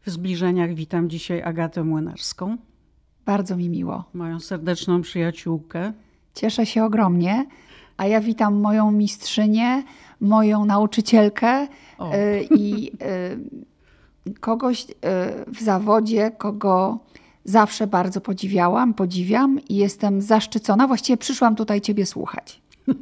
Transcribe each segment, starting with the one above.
W zbliżeniach witam dzisiaj Agatę Młynarską. Bardzo mi miło. Moją serdeczną przyjaciółkę. Cieszę się ogromnie. A ja witam moją mistrzynię, moją nauczycielkę o. Y, i y, kogoś y, w zawodzie, kogo zawsze bardzo podziwiałam, podziwiam i jestem zaszczycona. Właściwie przyszłam tutaj Ciebie słuchać.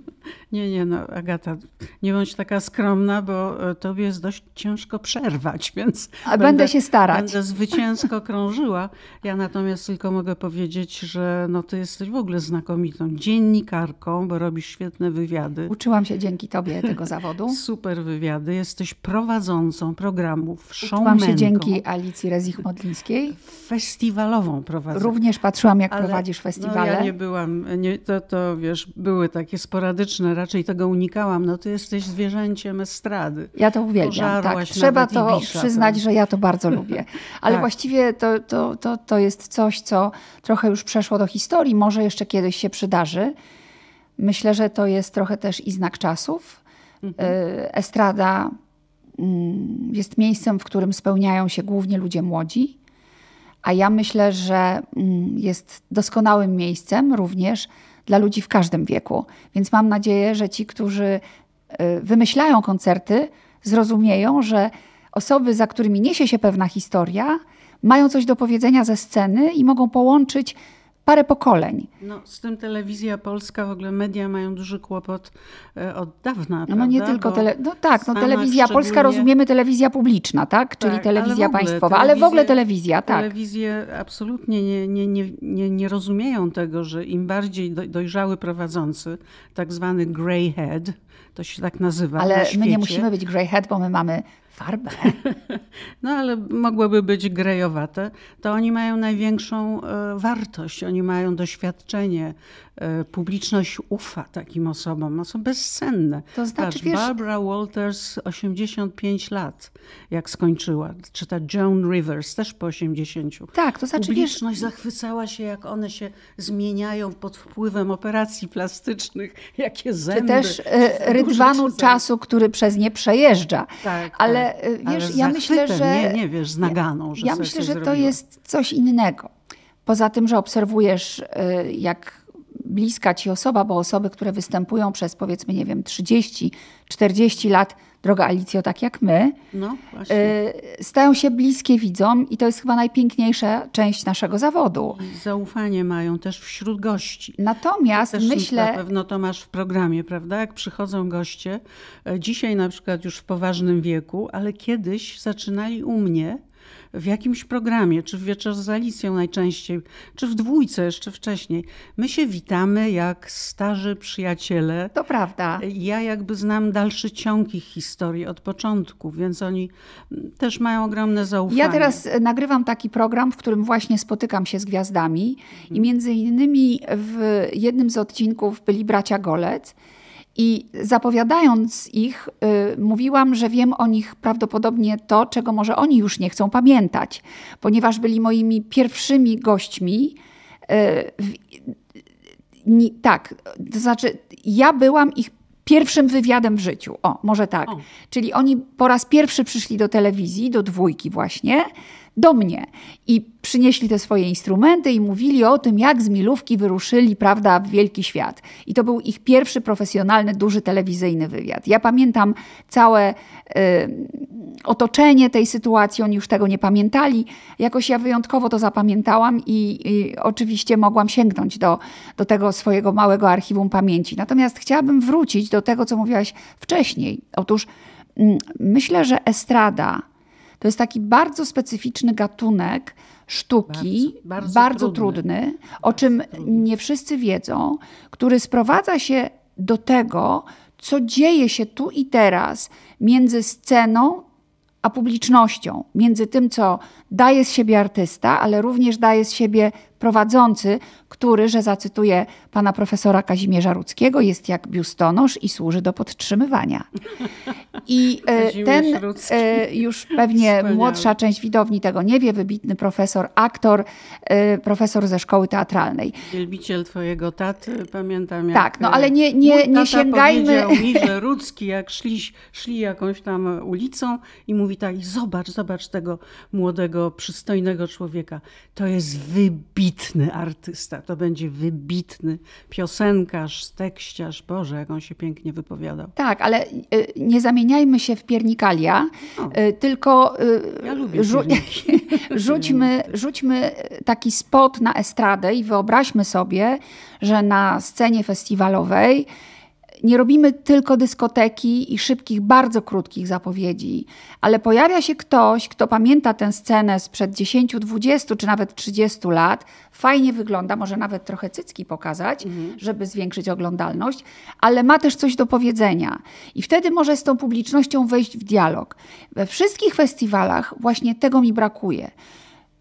Nie, nie, no Agata, nie bądź taka skromna, bo e, tobie jest dość ciężko przerwać, więc. A będę, będę się starać. Będę zwycięsko krążyła. Ja natomiast tylko mogę powiedzieć, że no, ty jesteś w ogóle znakomitą dziennikarką, bo robisz świetne wywiady. Uczyłam się dzięki tobie tego zawodu. Super wywiady. Jesteś prowadzącą programów, Uczyłam się dzięki Alicji Rezich-Modlińskiej. Festiwalową prowadzę. Również patrzyłam, jak Ale, prowadzisz festiwale. No, ja nie byłam, nie, to, to wiesz, były takie sporadyczne, raczej tego unikałam. No ty jesteś zwierzęciem estrady. Ja to uwielbiam, tak. Trzeba to Ibisza, przyznać, to... że ja to bardzo lubię. Ale tak. właściwie to, to, to, to jest coś, co trochę już przeszło do historii, może jeszcze kiedyś się przydarzy. Myślę, że to jest trochę też i znak czasów. Mhm. Y, estrada mm, jest miejscem, w którym spełniają się głównie ludzie młodzi, a ja myślę, że mm, jest doskonałym miejscem również dla ludzi w każdym wieku. Więc mam nadzieję, że ci, którzy y, wymyślają koncerty, zrozumieją, że osoby, za którymi niesie się pewna historia, mają coś do powiedzenia ze sceny i mogą połączyć parę pokoleń. No, z tym telewizja polska, w ogóle media mają duży kłopot e, od dawna. No, no nie tylko tele... no tak, no, telewizja szczególnie... polska rozumiemy telewizja publiczna, tak? Czyli tak, telewizja ale państwowa, ale w ogóle telewizja, tak. Telewizje absolutnie nie, nie, nie, nie, nie rozumieją tego, że im bardziej dojrzały prowadzący, tak zwany grey head, to się tak nazywa. Ale my nie musimy być grey head, bo my mamy farbę. No ale mogłyby być grejowate. To oni mają największą e, wartość, oni mają doświadczenie. E, publiczność ufa takim osobom, no są bezcenne. To znaczy, Patrz, wiesz... Barbara Walters 85 lat, jak skończyła. Czy ta Joan Rivers też po 80. Tak, to znaczy Publiczność wiesz... zachwycała się, jak one się zmieniają pod wpływem operacji plastycznych, jakie zęby. Czy też e, rydwanu czasu, który przez nie przejeżdża. Tak, Ale tak. Wiesz, Ale ja myślę, że... Nie, nie wiesz, z naganą, że Ja myślę, że to jest coś innego. Poza tym, że obserwujesz, e, jak bliska ci osoba, bo osoby, które występują przez powiedzmy, nie wiem, 30, 40 lat, droga Alicjo, tak jak my, no, stają się bliskie widzom i to jest chyba najpiękniejsza część naszego zawodu. I zaufanie mają też wśród gości. Natomiast też myślę... Na pewno to masz w programie, prawda? Jak przychodzą goście, e, dzisiaj na przykład już w poważnym wieku, ale kiedyś zaczynali u mnie w jakimś programie, czy w Wieczór z Alicją najczęściej, czy w dwójce jeszcze wcześniej. My się witamy jak starzy przyjaciele. To prawda. Ja jakby znam dalszy ciąg ich historii od początku, więc oni też mają ogromne zaufanie. Ja teraz nagrywam taki program, w którym właśnie spotykam się z gwiazdami i między innymi w jednym z odcinków byli bracia Golec. I zapowiadając ich, y, mówiłam, że wiem o nich prawdopodobnie to, czego może oni już nie chcą pamiętać, ponieważ byli moimi pierwszymi gośćmi. Y, w, nie, tak, to znaczy, ja byłam ich pierwszym wywiadem w życiu. O, może tak. O. Czyli oni po raz pierwszy przyszli do telewizji, do dwójki właśnie do mnie i przynieśli te swoje instrumenty i mówili o tym, jak z Milówki wyruszyli, prawda, w wielki świat. I to był ich pierwszy profesjonalny, duży telewizyjny wywiad. Ja pamiętam całe y, otoczenie tej sytuacji, oni już tego nie pamiętali. Jakoś ja wyjątkowo to zapamiętałam i, i oczywiście mogłam sięgnąć do, do tego swojego małego archiwum pamięci. Natomiast chciałabym wrócić do tego, co mówiłaś wcześniej. Otóż mm, myślę, że estrada to jest taki bardzo specyficzny gatunek sztuki, bardzo, bardzo, bardzo trudny, trudny, o czym trudny. nie wszyscy wiedzą, który sprowadza się do tego, co dzieje się tu i teraz między sceną a publicznością, między tym, co daje z siebie artysta, ale również daje z siebie prowadzący, który, że zacytuję pana profesora Kazimierza Rudzkiego, jest jak biustonosz i służy do podtrzymywania. I e, ten e, już pewnie Wspaniały. młodsza część widowni tego nie wie, wybitny profesor, aktor, e, profesor ze szkoły teatralnej. Wielbiciel twojego taty, pamiętam jak Tak, no ale nie, nie, nie sięgajmy... powiedział mi, że Rudzki jak szli, szli jakąś tam ulicą i mówi tak, zobacz, zobacz tego młodego, przystojnego człowieka. To jest wybitny artysta, to będzie wybitny piosenkarz, tekściarz. Boże, jak on się pięknie wypowiadał. Tak, ale nie zamieniajmy się w piernikalia, o. tylko ja lubię rzu rzućmy, rzućmy taki spot na estradę i wyobraźmy sobie, że na scenie festiwalowej nie robimy tylko dyskoteki i szybkich, bardzo krótkich zapowiedzi, ale pojawia się ktoś, kto pamięta tę scenę sprzed 10, 20 czy nawet 30 lat, fajnie wygląda, może nawet trochę cycki pokazać, mhm. żeby zwiększyć oglądalność, ale ma też coś do powiedzenia. I wtedy może z tą publicznością wejść w dialog. We wszystkich festiwalach właśnie tego mi brakuje.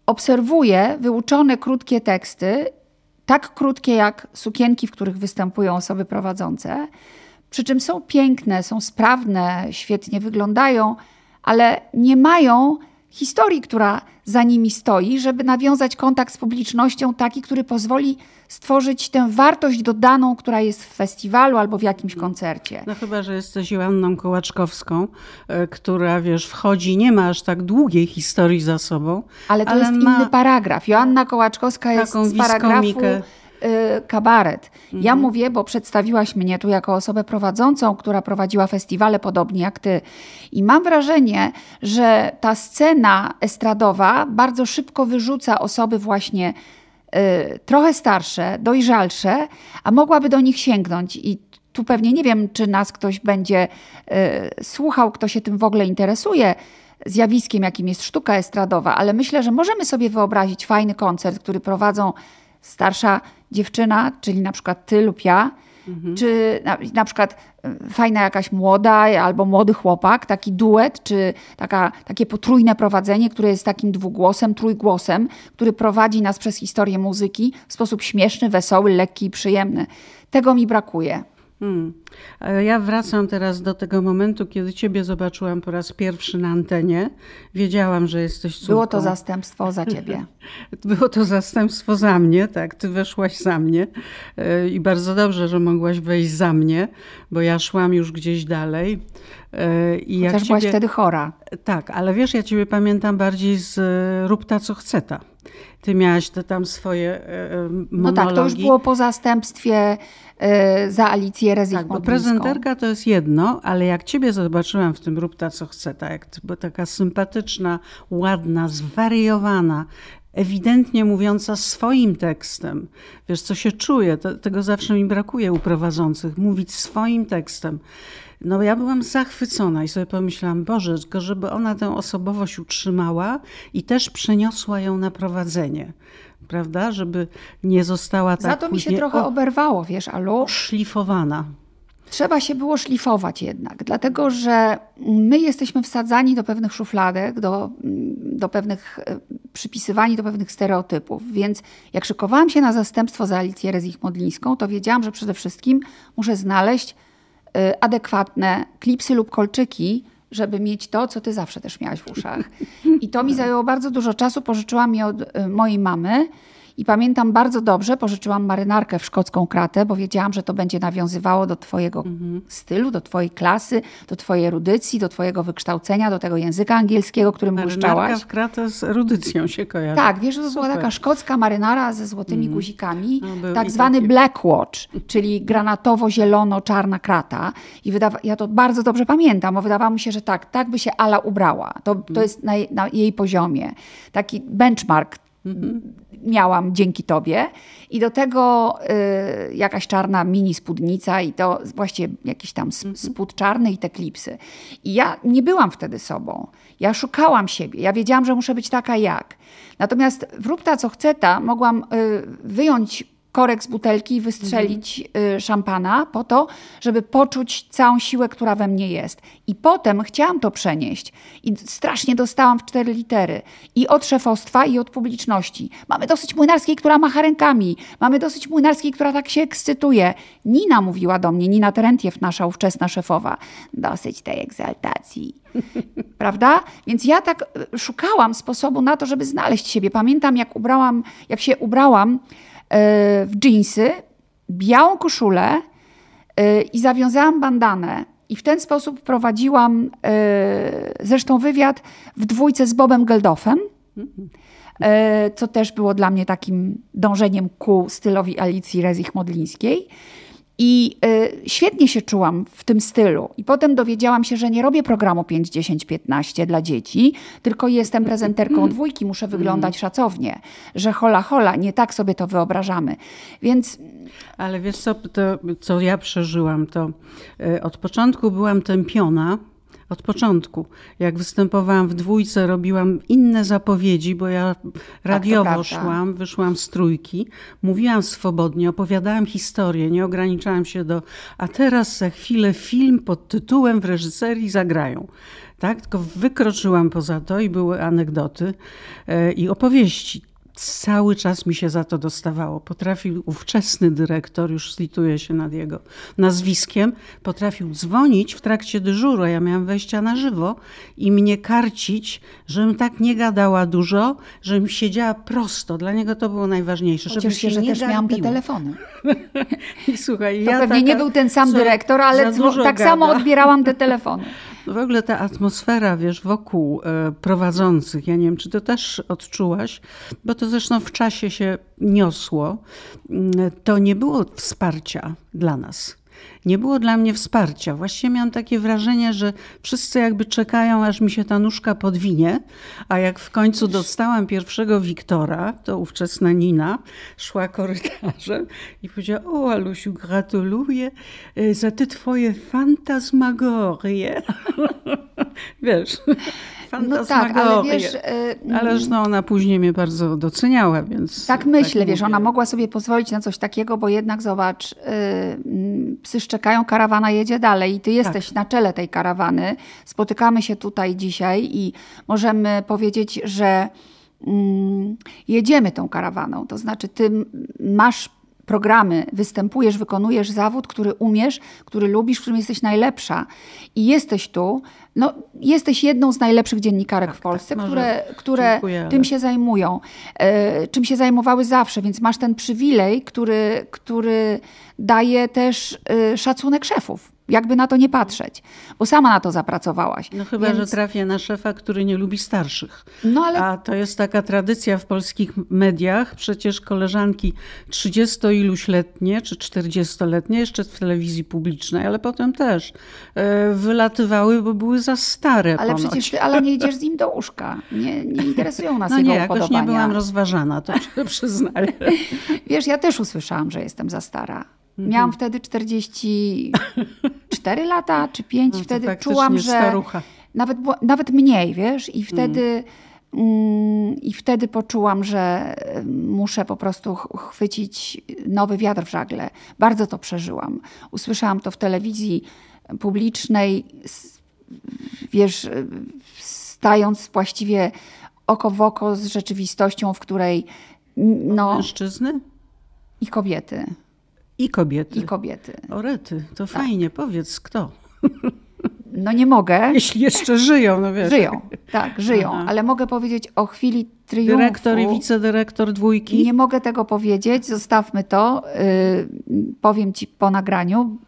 Obserwuję wyuczone krótkie teksty tak krótkie jak sukienki, w których występują osoby prowadzące. Przy czym są piękne, są sprawne, świetnie wyglądają, ale nie mają historii, która za nimi stoi, żeby nawiązać kontakt z publicznością taki, który pozwoli stworzyć tę wartość dodaną, która jest w festiwalu albo w jakimś koncercie. No chyba, że jesteś Joanną Kołaczkowską, e, która wiesz, wchodzi, nie ma aż tak długiej historii za sobą. Ale to ale jest inny paragraf. Joanna Kołaczkowska jest z paragrafu kabaret. Mhm. Ja mówię, bo przedstawiłaś mnie tu jako osobę prowadzącą, która prowadziła festiwale podobnie jak ty. I mam wrażenie, że ta scena estradowa bardzo szybko wyrzuca osoby właśnie Y, trochę starsze, dojrzalsze, a mogłaby do nich sięgnąć. I tu pewnie nie wiem, czy nas ktoś będzie y, słuchał, kto się tym w ogóle interesuje zjawiskiem, jakim jest sztuka estradowa, ale myślę, że możemy sobie wyobrazić fajny koncert, który prowadzą starsza dziewczyna, czyli na przykład ty lub ja, Mhm. Czy na, na, przykład y, fajna jakaś młoda albo młody chłopak, taki duet, czy taka, takie potrójne prowadzenie, które jest takim dwugłosem, trójgłosem, który prowadzi nas przez historię muzyki w sposób śmieszny, wesoły, lekki i przyjemny. Tego mi brakuje. Hmm. Ja wracam teraz do tego momentu, kiedy Ciebie zobaczyłam po raz pierwszy na antenie. Wiedziałam, że jesteś córką. Było to zastępstwo za Ciebie. Było to zastępstwo za mnie, tak. Ty weszłaś za mnie e, i bardzo dobrze, że mogłaś wejść za mnie, bo ja szłam już gdzieś dalej. E, I Chociaż byłaś wtedy chora. Tak, ale wiesz, ja Ciebie pamiętam bardziej z e, Rób ta, co chce ta. Ty miałaś te tam swoje monologi. No tak, to już było po zastępstwie Y, za Alicję Rezich Tak, prezenterka to jest jedno, ale jak ciebie zobaczyłam w tym Rób ta, co chce, tak, bo taka sympatyczna, ładna, zwariowana, ewidentnie mówiąca swoim tekstem. Wiesz, co się czuje, to, tego zawsze mi brakuje u prowadzących, mówić swoim tekstem. No ja byłam zachwycona i sobie pomyślałam, Boże, tylko żeby ona tę osobowość utrzymała i też przeniosła ją na prowadzenie prawda? Żeby nie została tak Za to mi się trochę oberwało, wiesz, Alu. Szlifowana. Trzeba się było szlifować jednak, dlatego że my jesteśmy wsadzani do pewnych szufladek, do, do pewnych, e, przypisywani do pewnych stereotypów. Więc jak szykowałam się na zastępstwo za Alicję Rezich-Modlińską, to wiedziałam, że przede wszystkim muszę znaleźć e, adekwatne klipsy lub kolczyki, żeby mieć to, co ty zawsze też miałaś w uszach. I to mi zajęło bardzo dużo czasu. Pożyczyłam je od y, mojej mamy. I pamiętam bardzo dobrze, pożyczyłam marynarkę w szkocką kratę, bo wiedziałam, że to będzie nawiązywało do Twojego mhm. stylu, do Twojej klasy, do Twojej erudycji, do Twojego wykształcenia, do tego języka angielskiego, którym Marynarka błyszczałaś. w kratę z erudycją się kojarzy. Tak, wiesz, że to Super. była taka szkocka marynara ze złotymi mhm. guzikami, no, tak zwany taki... Black Watch, czyli granatowo-zielono-czarna krata. I wydawa... ja to bardzo dobrze pamiętam, bo wydawało mi się, że tak, tak by się Ala ubrała. To, to mhm. jest na, na jej poziomie. Taki benchmark Mhm. miałam dzięki tobie. I do tego y, jakaś czarna mini spódnica i to właściwie jakiś tam mhm. spód czarny i te klipsy. I ja nie byłam wtedy sobą. Ja szukałam siebie. Ja wiedziałam, że muszę być taka jak. Natomiast w Rób ta, co chce ta, mogłam y, wyjąć korek z butelki i wystrzelić y, szampana po to, żeby poczuć całą siłę, która we mnie jest. I potem chciałam to przenieść i strasznie dostałam w cztery litery. I od szefostwa, i od publiczności. Mamy dosyć młynarskiej, która macha rękami. Mamy dosyć młynarskiej, która tak się ekscytuje. Nina mówiła do mnie, Nina Terentiew, nasza ówczesna szefowa. Dosyć tej egzaltacji. Prawda? Więc ja tak y, szukałam sposobu na to, żeby znaleźć siebie. Pamiętam, jak ubrałam, jak się ubrałam w dżinsy, białą koszulę e, i zawiązałam bandanę. I w ten sposób prowadziłam e, zresztą wywiad w dwójce z Bobem Geldofem, co też było dla mnie takim dążeniem ku stylowi Alicji Rezich-Modlińskiej. I y, świetnie się czułam w tym stylu. I potem dowiedziałam się, że nie robię programu 5, 10, 15 dla dzieci, tylko jestem prezenterką dwójki, muszę wyglądać szacownie. Że hola, hola, nie tak sobie to wyobrażamy. Więc. Ale wiesz co, to, co ja przeżyłam, to y, od początku byłam tępiona od początku. Jak występowałam w dwójce, robiłam inne zapowiedzi, bo ja tak, radiowo tak, szłam, wyszłam z trójki, mówiłam swobodnie, opowiadałam historię, nie ograniczałam się do a teraz za chwilę film pod tytułem w reżyserii zagrają. Tak, tylko wykroczyłam poza to i były anegdoty e, i opowieści cały czas mi się za to dostawało. Potrafił ówczesny dyrektor, już slituje się nad jego nazwiskiem, potrafił dzwonić w trakcie dyżuru, ja miałam wejścia na żywo i mnie karcić, żebym tak nie gadała dużo, żebym siedziała prosto. Dla niego to było najważniejsze. Chociaż się, że też miałam te telefony. I słuchaj, to ja pewnie nie był ten sam dyrektor, ale tak gada. samo odbierałam te telefony. W ogóle ta atmosfera, wiesz, wokół e, prowadzących, ja nie wiem, czy to też odczułaś, bo to zresztą w czasie się niosło, mm, to nie było wsparcia dla nas nie było dla mnie wsparcia. Właściwie miałam takie wrażenie, że wszyscy jakby czekają, aż mi się ta nóżka podwinie, a jak w końcu dostałam pierwszego Wiktora, to ówczesna Nina szła korytarzem i powiedziała, o Alusiu, gratuluję e, za te twoje fantasmagorie. Wiesz, no tak, ale wiesz... Ale zresztą ona później mnie bardzo doceniała, więc... Tak myślę, tak wiesz, ona mogła sobie pozwolić na coś takiego, bo jednak zobacz, yy, psy szczekają, karawana jedzie dalej i ty jesteś tak. na czele tej karawany. Spotykamy się tutaj dzisiaj i możemy powiedzieć, że yy, jedziemy tą karawaną. To znaczy ty masz programy, występujesz, wykonujesz zawód, który umiesz, który lubisz, w którym jesteś najlepsza. I jesteś tu, no, jesteś jedną z najlepszych dziennikarek tak, w Polsce, tak, które, które tym się zajmują, e, czym się zajmowały zawsze, więc masz ten przywilej, który, który daje też e, szacunek szefów jakby na to nie patrzeć, bo sama na to zapracowałaś. No chyba, Więc... że trafię na szefa, który nie lubi starszych. No, ale... A to jest taka tradycja w polskich mediach. Przecież koleżanki 30 iluś letnie, czy 40-letnie, jeszcze w telewizji publicznej, ale potem też e, wylatywały, bo były za stare Ale ponoć. przecież ty, ale nie idziesz z nim do łóżka. Nie, nie interesują nas no jego nie, jakoś upodobania. nie byłam rozważana, to przyznaję. Wiesz, ja też usłyszałam, że jestem za stara. Miałam mhm. wtedy 40 4 lata czy 5 no wtedy czułam, że starucha. nawet, nawet mniej, wiesz, i mm. wtedy, mm. i wtedy poczułam, że mm, muszę po prostu chwycić nowy wiatr w żagle. Bardzo to przeżyłam. Usłyszałam to w telewizji publicznej, wiesz, stając właściwie oko w oko z rzeczywistością, w której. No, mężczyzny? I kobiety. I kobiety. I kobiety. Orety, to tak. fajnie, powiedz kto. No nie mogę. Jeśli jeszcze żyją, no wiesz. Żyją, tak, żyją, Aha. ale mogę powiedzieć o chwili triumfu. Dyrektor i wicedyrektor dwójki? Nie mogę tego powiedzieć, zostawmy to. Yy, powiem ci po nagraniu,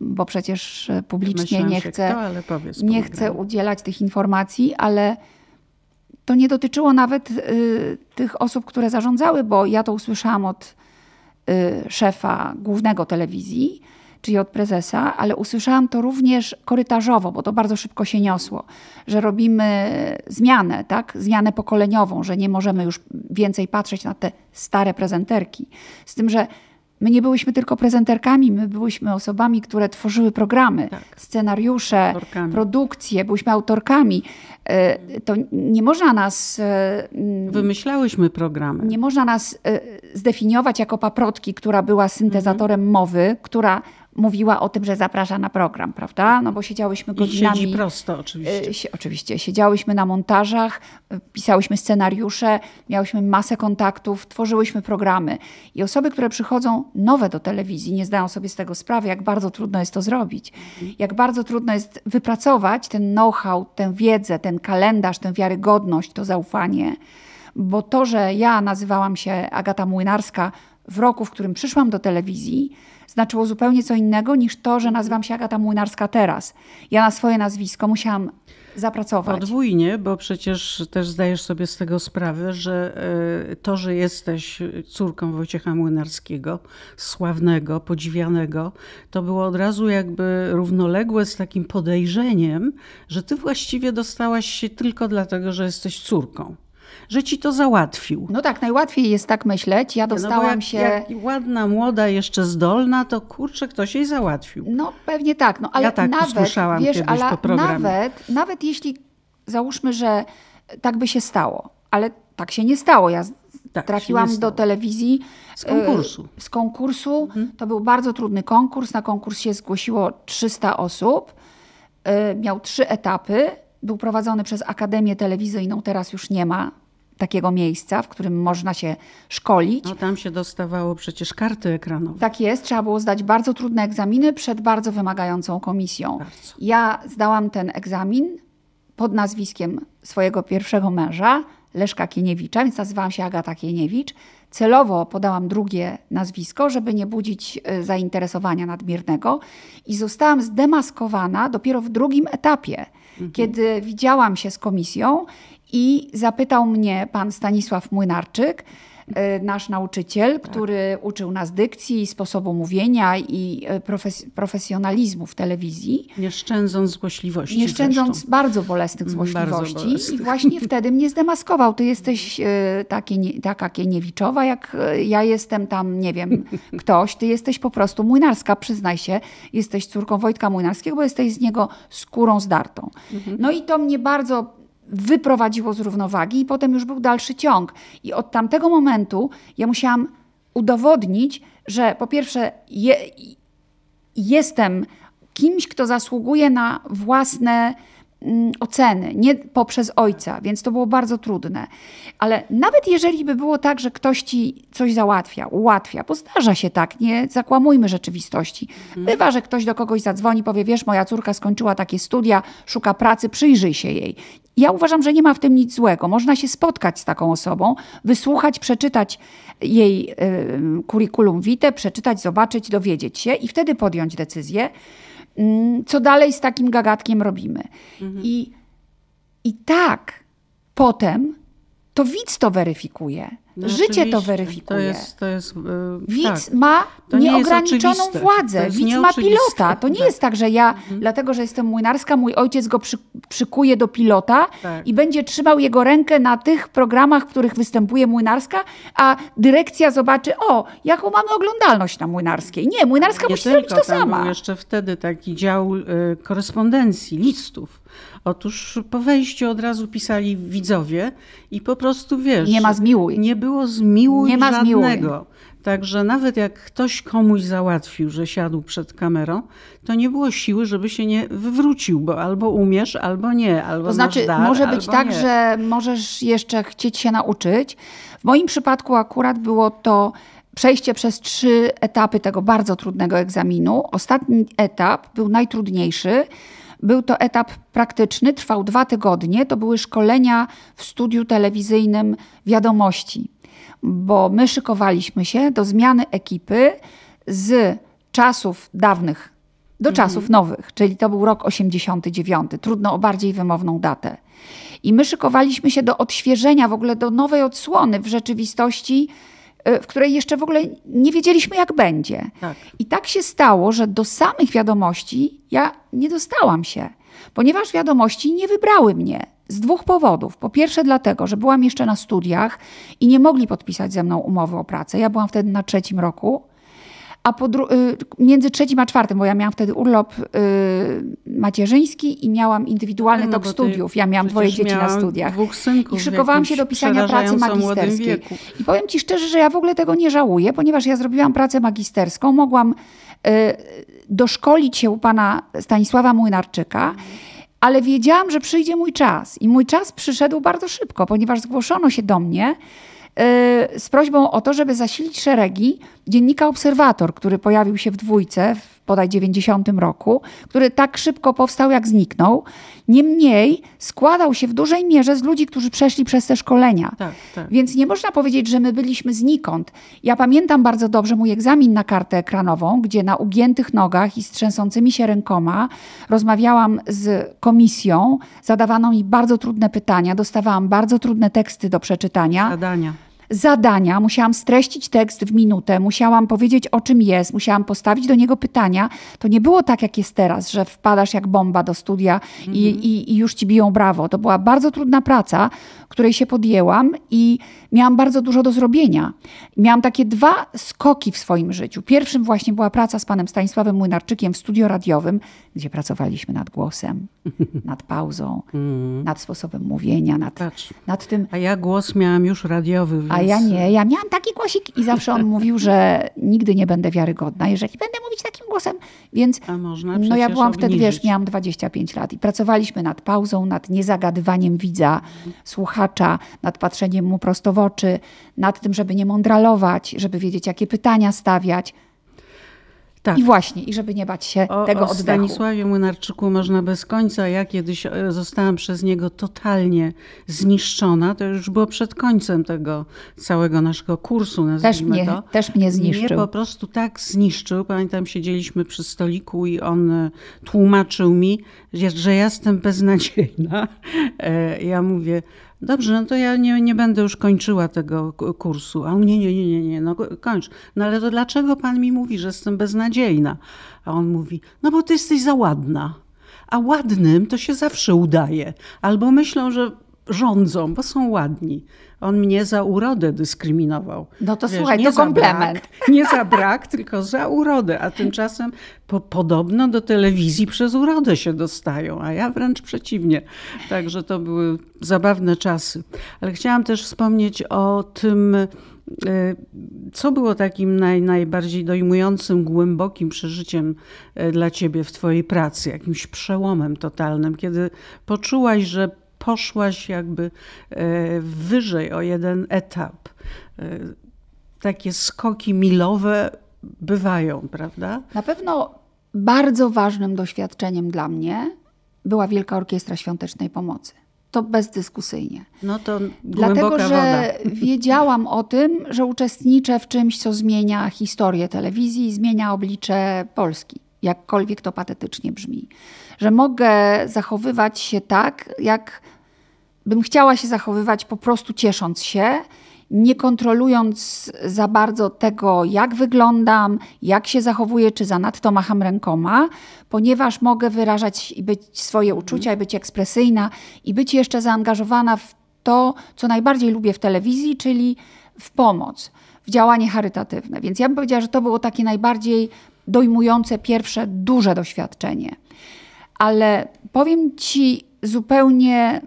bo przecież publicznie Myślałam nie chcę, kto, nie chcę udzielać tych informacji, ale to nie dotyczyło nawet yy, tych osób, które zarządzały, bo ja to usłyszałam od szefa głównego telewizji, czyli od prezesa, ale usłyszałam to również korytarzowo, bo to bardzo szybko się niosło, że robimy zmianę, tak? zmianę pokoleniową, że nie możemy już więcej patrzeć na te stare prezenterki. Z tym, że My nie byłyśmy tylko prezenterkami, my byłyśmy osobami, które tworzyły programy, Tak. scenariusze, Autorkami. produkcje, byłyśmy autorkami. E, To nie można nas e, Wymyślałyśmy programy. nie można nas e, zdefiniować jako paprotki, która była syntezatorem Mhm. mowy, która mówiła o tym, że zaprasza na program, prawda? No bo siedziałyśmy I godzinami. siedzi prosto oczywiście. Sie, oczywiście. Siedziałyśmy na montażach, e, pisałyśmy scenariusze, miałyśmy masę kontaktów, tworzyłyśmy programy. I osoby, które przychodzą nowe do telewizji, nie zdają sobie z tego sprawy, jak bardzo trudno jest to zrobić. Jak bardzo trudno jest wypracować ten know-how, tę wiedzę, ten kalendarz, tę wiarygodność, to zaufanie. Bo to, że ja nazywałam się Agata Młynarska w roku, w którym przyszłam do telewizji, znaczyło zupełnie co innego niż to, że nazywam się Agata Młynarska teraz. Ja na swoje nazwisko musiałam zapracować. Podwójnie, bo przecież też zdajesz sobie z tego sprawę, że e, to, że jesteś córką Wojciecha Młynarskiego, sławnego, podziwianego, to było od razu jakby równoległe z takim podejrzeniem, że ty właściwie dostałaś się tylko dlatego, że jesteś córką. Że ci to załatwił. No tak, najłatwiej jest tak myśleć. Ja No dostałam jak, się. jak ładna, młoda, jeszcze zdolna, to kurczę, ktoś jej załatwił. No pewnie tak, no ale Ja tak nawet, usłyszałam wiesz, kiedyś po programie. nawet, nawet jeśli załóżmy, że tak by się stało, ale tak się nie stało. Ja Tak trafiłam do telewizji Z konkursu. e, Z konkursu. Mhm. To był bardzo trudny konkurs. Na konkurs się zgłosiło 300 osób. E, Miał trzy etapy. Był prowadzony przez Akademię Telewizyjną. Teraz już nie ma takiego miejsca, w którym można się szkolić. No tam się dostawało przecież karty ekranowe. Tak jest, trzeba było zdać bardzo trudne egzaminy przed bardzo wymagającą komisją. Bardzo. Ja zdałam ten egzamin pod nazwiskiem swojego pierwszego męża, Leszka Kieniewicza, więc nazywałam się Agata Kieniewicz. Celowo podałam drugie nazwisko, żeby nie budzić e, zainteresowania nadmiernego i zostałam zdemaskowana dopiero w drugim etapie, kiedy widziałam się z komisją i zapytał mnie pan Stanisław Młynarczyk, e, nasz nauczyciel, który uczył nas dykcji, sposobu mówienia i e, profes- profesjonalizmu w telewizji. Nie szczędząc złośliwości. Nie szczędząc zresztą. bardzo bolesnych Mm, bardzo złośliwości. bolesnych. I właśnie wtedy mnie zdemaskował. Ty jesteś e, takie, nie, taka Kieniewiczowa, jak ja jestem tam, nie wiem, ktoś. Ty jesteś po prostu Młynarska, przyznaj się. Jesteś córką Wojtka Młynarskiego, bo jesteś z niego skórą zdartą. Mhm. No i to mnie bardzo wyprowadziło z równowagi i potem już był dalszy ciąg. I od tamtego momentu ja musiałam udowodnić, że po pierwsze je, jestem kimś, kto zasługuje na własne oceny, nie poprzez ojca, więc to było bardzo trudne. Ale nawet jeżeli by było tak, że ktoś ci coś załatwia, ułatwia, bo zdarza się tak, nie zakłamujmy rzeczywistości. Bywa, że ktoś do kogoś zadzwoni, powie, wiesz, moja córka skończyła takie studia, szuka pracy, przyjrzyj się jej. Ja uważam, że nie ma w tym nic złego. Można się spotkać z taką osobą, wysłuchać, przeczytać jej y, curriculum vitae, przeczytać, zobaczyć, dowiedzieć się i wtedy podjąć decyzję, mm, co dalej z takim gagatkiem robimy. I, I tak potem to widz to weryfikuje. No Życie to weryfikuje. To jest, to jest, e, Widz tak. ma To nie nieograniczoną oczywiste. władzę. To Widz ma pilota. To nie Tak. jest tak, że ja, dlatego że jestem młynarska, mój ojciec go przy, przykuje do pilota Tak. i będzie trzymał jego rękę na tych programach, w których występuje młynarska, a dyrekcja zobaczy, o, jaką mamy oglądalność na młynarskiej. Nie, młynarska Nie musi zrobić tylko, to tam sama. był jeszcze wtedy taki dział e, korespondencji, listów. Otóż po wejściu od razu pisali widzowie i po prostu wiesz. Nie ma zmiłuj. Nie było zmiłuj Nie ma zmiłuj. żadnego. Także nawet jak ktoś komuś załatwił, że siadł przed kamerą, to nie było siły, żeby się nie wywrócił, bo albo umiesz, albo nie. Albo To znaczy, dar, może być tak, nie. że możesz jeszcze chcieć się nauczyć. W moim przypadku akurat było to przejście przez trzy etapy tego bardzo trudnego egzaminu. Ostatni etap był najtrudniejszy. Był to etap praktyczny, trwał dwa tygodnie. To były szkolenia w studiu telewizyjnym wiadomości, bo my szykowaliśmy się do zmiany ekipy z czasów dawnych do czasów nowych, czyli to był rok 89. Trudno o bardziej wymowną datę. I my szykowaliśmy się do odświeżenia, w ogóle do nowej odsłony w rzeczywistości, w której jeszcze w ogóle nie wiedzieliśmy, jak będzie. Tak. I tak się stało, że do samych wiadomości ja nie dostałam się, ponieważ wiadomości nie wybrały mnie. Z dwóch powodów. Po pierwsze, dlatego, że byłam jeszcze na studiach i nie mogli podpisać ze mną umowy o pracę. Ja byłam wtedy na trzecim roku. A y, między trzecim a czwartym, bo ja miałam wtedy urlop y, macierzyński i miałam indywidualny No, tok studiów. Ja miałam dwoje dzieci na studiach. dwóch synków I szykowałam się do pisania pracy magisterskiej. I powiem Ci szczerze, że ja w ogóle tego nie żałuję, ponieważ ja zrobiłam pracę magisterską, mogłam y, doszkolić się u pana Stanisława Młynarczyka, ale wiedziałam, że przyjdzie mój czas. I mój czas przyszedł bardzo szybko, ponieważ zgłoszono się do mnie z prośbą o to, żeby zasilić szeregi dziennika Obserwator, który pojawił się w dwójce bodaj 90 roku, który tak szybko powstał, jak zniknął. Niemniej składał się w dużej mierze z ludzi, którzy przeszli przez te szkolenia. Tak, tak. Więc nie można powiedzieć, że my byliśmy znikąd. Ja pamiętam bardzo dobrze mój egzamin na kartę ekranową, gdzie na ugiętych nogach i z trzęsącymi się rękoma rozmawiałam z komisją, zadawano mi bardzo trudne pytania, dostawałam bardzo trudne teksty do przeczytania Zadania. Zadania, musiałam streścić tekst w minutę, musiałam powiedzieć o czym jest, musiałam postawić do niego pytania. To nie było tak, jak jest teraz, że wpadasz jak bomba do studia i, i, i już ci biją brawo. To była bardzo trudna praca, której się podjęłam i miałam bardzo dużo do zrobienia. Miałam takie dwa skoki w swoim życiu. Pierwszym właśnie była praca z panem Stanisławem Młynarczykiem w studio radiowym, gdzie pracowaliśmy nad głosem, nad pauzą, nad sposobem mówienia, nad, Patrz. nad tym, A ja głos miałam już radiowy, więc... a ja nie, ja miałam taki głosik i zawsze on mówił, że nigdy nie będę wiarygodna, jeżeli będę mówić takim głosem. Więc A można no ja byłam wtedy, obniżyć. wiesz, miałam 25 lat i pracowaliśmy nad pauzą, nad niezagadywaniem widza, słuchacza, nad patrzeniem mu prosto w oczy, nad tym, żeby nie mądralować, żeby wiedzieć, jakie pytania stawiać. Tak. I właśnie, i żeby nie bać się O, tego o oddechu. Stanisławie Młynarczyku można bez końca. Ja kiedyś e, zostałam przez niego totalnie zniszczona. To już było przed końcem tego całego naszego kursu, Też nazwijmy mnie, to. też mnie zniszczył. Mnie po prostu tak zniszczył. Pamiętam, siedzieliśmy przy stoliku i on e, tłumaczył mi, że że ja jestem beznadziejna. E, Ja mówię, dobrze, no to ja nie, nie będę już kończyła tego kursu. A on, nie, nie, nie, nie, nie, no ko- kończ. No ale to dlaczego pan mi mówi, że jestem beznadziejna? A on mówi, no bo ty jesteś za ładna. A ładnym to się zawsze udaje. Albo myślą, że rządzą, bo są ładni. On mnie za urodę dyskryminował. No to słuchaj, nie to komplement. Brak, nie za brak, tylko za urodę. A tymczasem po, podobno do telewizji przez urodę się dostają, a ja wręcz przeciwnie. Także to były zabawne czasy. Ale chciałam też wspomnieć o tym, e, co było takim naj, najbardziej dojmującym, głębokim przeżyciem e, dla ciebie w twojej pracy, jakimś przełomem totalnym, kiedy poczułaś, że poszłaś jakby e, wyżej o jeden etap. E, Takie skoki milowe bywają, prawda? Na pewno bardzo ważnym doświadczeniem dla mnie była Wielka Orkiestra Świątecznej Pomocy. To bezdyskusyjnie. No to Dlatego, że woda. wiedziałam o tym, że uczestniczę w czymś, co zmienia historię telewizji zmienia oblicze Polski, jakkolwiek to patetycznie brzmi. Że mogę zachowywać się tak, jak bym chciała się zachowywać, po prostu ciesząc się, nie kontrolując za bardzo tego, jak wyglądam, jak się zachowuję, czy zanadto macham rękoma, ponieważ mogę wyrażać i być swoje uczucia, i być ekspresyjna, i być jeszcze zaangażowana w to, co najbardziej lubię w telewizji, czyli w pomoc, w działanie charytatywne. Więc ja bym powiedziała, że to było takie najbardziej dojmujące, pierwsze, duże doświadczenie. Ale powiem Ci zupełnie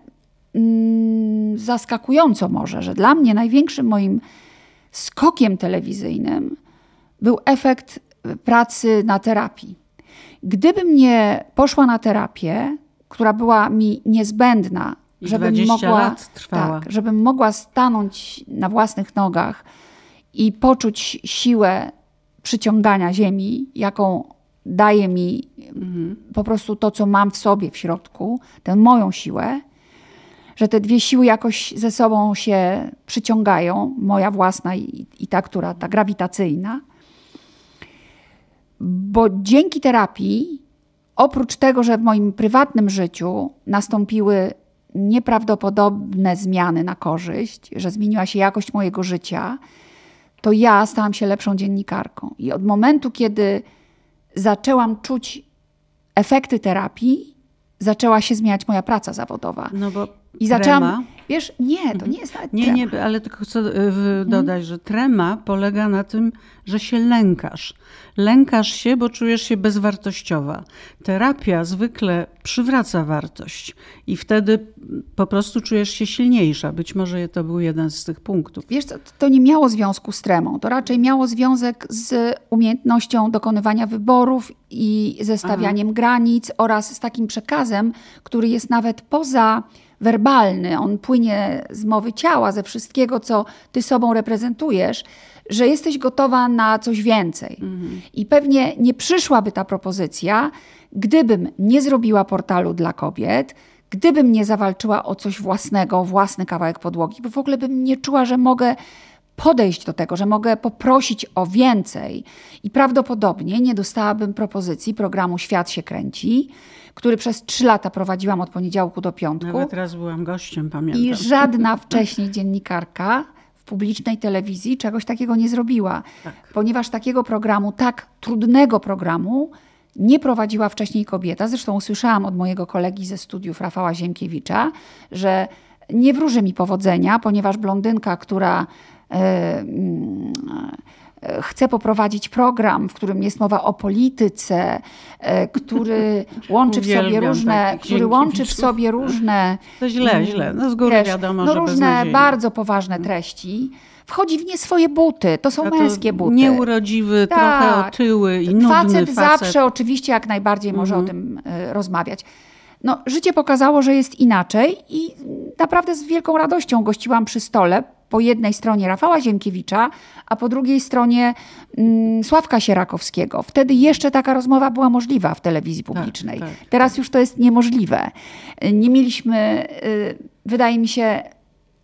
mm, zaskakująco może, że dla mnie największym moim skokiem telewizyjnym był efekt pracy na terapii. Gdybym nie poszła na terapię, która była mi niezbędna, I żebym 20 mogła, tak, żebym mogła stanąć na własnych nogach i poczuć siłę przyciągania ziemi, jaką daje mi po prostu to, co mam w sobie w środku, tę moją siłę, że te dwie siły jakoś ze sobą się przyciągają, moja własna i, i ta, która, ta grawitacyjna. Bo dzięki terapii, oprócz tego, że w moim prywatnym życiu nastąpiły nieprawdopodobne zmiany na korzyść, że zmieniła się jakość mojego życia, to ja stałam się lepszą dziennikarką. I od momentu, kiedy zaczęłam czuć efekty terapii, zaczęła się zmieniać moja praca zawodowa. No bo I zaczęłam, trema, wiesz, nie, to nie jest nawet nie, trema. nie, ale tylko chcę y, w- dodać, że trema polega na tym, że się lękasz. Lękasz się, bo czujesz się bezwartościowa. Terapia zwykle przywraca wartość i wtedy po prostu czujesz się silniejsza. Być może to był jeden z tych punktów. Wiesz, co, to nie miało związku z tremą. To raczej miało związek z umiejętnością dokonywania wyborów i ze stawianiem granic oraz z takim przekazem, który jest nawet poza werbalny. On płynie z mowy ciała, ze wszystkiego, co ty sobą reprezentujesz, że jesteś gotowa na coś więcej. I pewnie nie przyszłaby ta propozycja, gdybym nie zrobiła portalu dla kobiet, gdybym nie zawalczyła o coś własnego, własny kawałek podłogi, bo w ogóle bym nie czuła, że mogę podejść do tego, że mogę poprosić o więcej. I prawdopodobnie nie dostałabym propozycji programu Świat się kręci, który przez trzy lata prowadziłam od poniedziałku do piątku. Nawet raz byłam gościem, pamiętam. I żadna wcześniej dziennikarka w publicznej telewizji czegoś takiego nie zrobiła, ponieważ takiego programu, tak trudnego programu, nie prowadziła wcześniej kobieta. Zresztą usłyszałam od mojego kolegi ze studiów, Rafała Ziemkiewicza, że nie wróży mi powodzenia, ponieważ blondynka, która e, chce poprowadzić program, w którym jest mowa o polityce, e, który łączy w sobie różne, który łączy w sobie różne To źle, źle. No z góry wiesz, wiadomo, no że różne bardzo poważne treści. Wchodzi w nie swoje buty. To są to męskie buty. Nieurodziwy, trochę Tak. otyły i nudny facet, facet. Mhm. zawsze oczywiście jak najbardziej może o tym y, rozmawiać. No, życie pokazało, że jest inaczej i naprawdę z wielką radością gościłam przy stole po jednej stronie Rafała Ziemkiewicza, a po drugiej stronie mm, Sławka Sierakowskiego. Wtedy jeszcze taka rozmowa była możliwa w telewizji publicznej. tak, Teraz już to jest niemożliwe. Nie mieliśmy, y, wydaje mi się,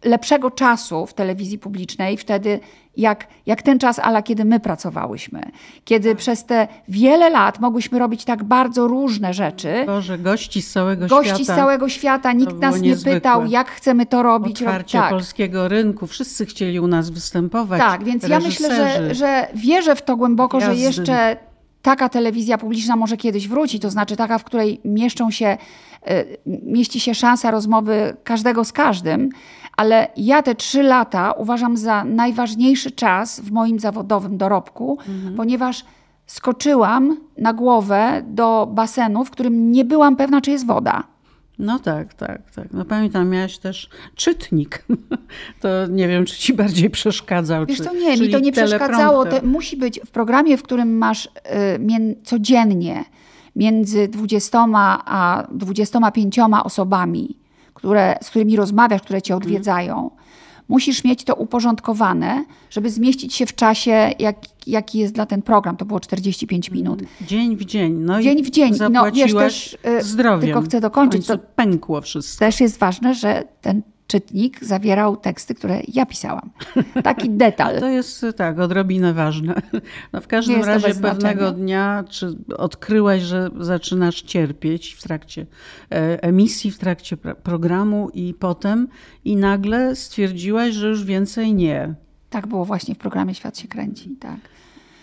lepszego czasu w telewizji publicznej wtedy, jak, jak ten czas, ale kiedy my pracowałyśmy. Kiedy Tak. przez te wiele lat mogłyśmy robić tak bardzo różne rzeczy. Boże, gości z całego Gości świata. z całego świata, nikt nas nie niezwykłe. pytał, jak chcemy to robić. Otwarcie tak. polskiego rynku. Wszyscy chcieli u nas występować. Tak, więc ja myślę, że, reżyserzy. że wierzę w to głęboko, że Gwiazdy. jeszcze taka telewizja publiczna może kiedyś wróci, to znaczy taka, w której mieszczą się, y, mieści się szansa rozmowy każdego z każdym, ale ja te trzy lata uważam za najważniejszy czas w moim zawodowym dorobku, Mhm. ponieważ skoczyłam na głowę do basenu, w którym nie byłam pewna, czy jest woda. No tak, tak, tak. No pamiętam, miałaś też czytnik. To nie wiem, czy ci bardziej przeszkadzał. Wiesz czy, co, nie, mi to nie przeszkadzało. To musi być w programie, w którym masz y, codziennie między 20 a 25 osobami, które, z którymi rozmawiasz, które Mhm. cię odwiedzają. Musisz mieć to uporządkowane, żeby zmieścić się w czasie, jak, jaki jest dla ten program. To było 45 minut. Dzień w dzień. No Dzień w dzień. No, wiesz, też, y, zdrowiem. tylko chcę dokończyć, to- pękło wszystko. Też jest ważne, że ten czytnik zawierał teksty, które ja pisałam. Taki detal. To jest tak, odrobinę ważne. No w każdym razie pewnego znaczenia. dnia, czy odkryłaś, że zaczynasz cierpieć w trakcie e, emisji, w trakcie programu i potem i nagle stwierdziłaś, że już więcej nie. Tak było właśnie w programie Świat się kręci, tak.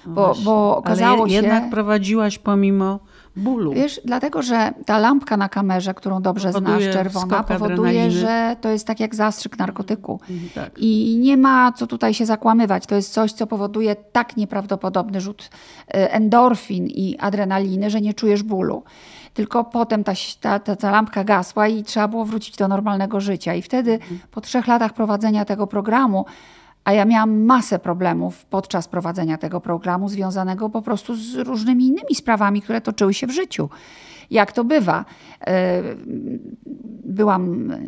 No Bo, bo okazało Ale się, jednak prowadziłaś pomimo bólu. wiesz, dlatego, że ta lampka na kamerze, którą dobrze Powoduje znasz, czerwona, powoduje, adrenaliny. że to jest tak jak zastrzyk narkotyku. tak. I nie ma co tutaj się zakłamywać. To jest coś, co powoduje tak nieprawdopodobny rzut e, endorfin i adrenaliny, że nie czujesz bólu. Tylko potem ta, ta, ta, ta lampka gasła i trzeba było wrócić do normalnego życia. I wtedy po trzech latach prowadzenia tego programu, a ja miałam masę problemów podczas prowadzenia tego programu, związanego po prostu z różnymi innymi sprawami, które toczyły się w życiu. Jak to bywa? E, Byłam e,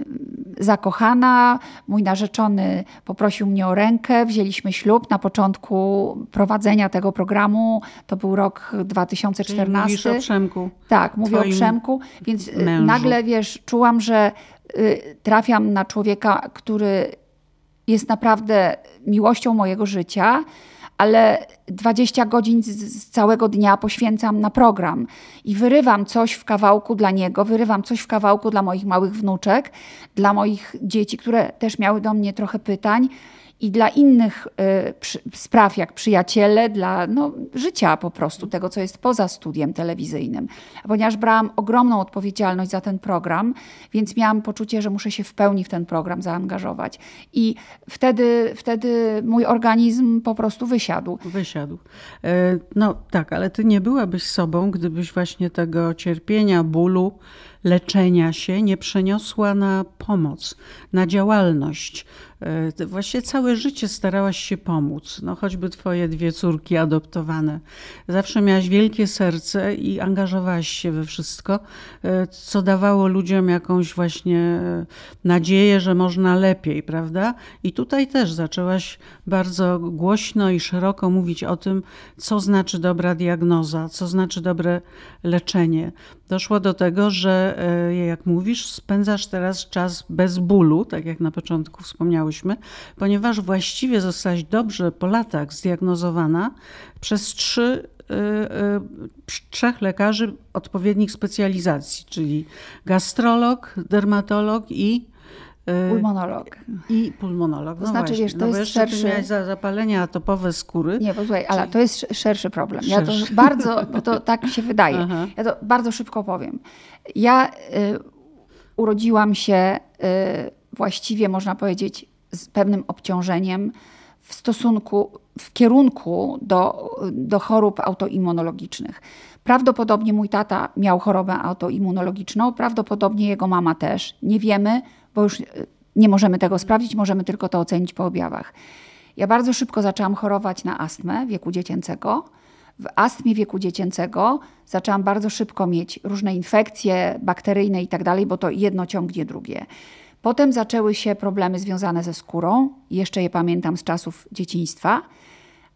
zakochana, mój narzeczony poprosił mnie o rękę, wzięliśmy ślub na początku prowadzenia tego programu. To był rok Czyli 2014. Mówisz o Przemku. Tak, mówię o Przemku, więc mężu. nagle, wiesz, czułam, że y, trafiam na człowieka, który jest naprawdę miłością mojego życia, ale 20 godzin z, całego dnia poświęcam na program i wyrywam coś w kawałku dla niego, wyrywam coś w kawałku dla moich małych wnuczek, dla moich dzieci, które też miały do mnie trochę pytań. I dla innych y, spraw, jak przyjaciele, dla no, życia po prostu, tego, co jest poza studiem telewizyjnym. Ponieważ brałam ogromną odpowiedzialność za ten program, więc miałam poczucie, że muszę się w pełni w ten program zaangażować. I wtedy, wtedy mój organizm po prostu wysiadł. Wysiadł. E, no tak, ale ty nie byłabyś sobą, gdybyś właśnie tego cierpienia, bólu, leczenia się nie przeniosła na pomoc, na działalność. E, Właściwie całe życie starałaś się pomóc. No, choćby twoje dwie córki adoptowane. Zawsze miałaś wielkie serce i angażowałaś się we wszystko, e, co dawało ludziom jakąś właśnie e, nadzieję, że można lepiej, prawda? I tutaj też zaczęłaś bardzo głośno i szeroko mówić o tym, co znaczy dobra diagnoza, co znaczy dobre leczenie. Doszło do tego, że jak mówisz, spędzasz teraz czas bez bólu, tak jak na początku wspomniałeś ponieważ właściwie zostałaś dobrze po latach zdiagnozowana przez trzy y, y, trzech lekarzy odpowiednich specjalizacji, czyli gastrolog, dermatolog i y, Pulmonolog. I pulmonolog. To no znaczy, właśnie. wiesz, to no jest szerszy... miałeś zapalenia atopowe skóry. Nie, posłuchaj, ale to jest szerszy problem. Ja to bardzo, bo to tak się wydaje. Aha. Ja to bardzo szybko powiem. Ja y, urodziłam się y, właściwie, można powiedzieć, z pewnym obciążeniem w stosunku, w kierunku do, do chorób autoimmunologicznych. Prawdopodobnie mój tata miał chorobę autoimmunologiczną, prawdopodobnie jego mama też. Nie wiemy, bo już nie możemy tego sprawdzić, możemy tylko to ocenić po objawach. Ja bardzo szybko zaczęłam chorować na astmę wieku dziecięcego. W astmie wieku dziecięcego zaczęłam bardzo szybko mieć różne infekcje bakteryjne i tak dalej, bo to jedno ciągnie drugie. Potem zaczęły się problemy związane ze skórą, jeszcze je pamiętam z czasów dzieciństwa,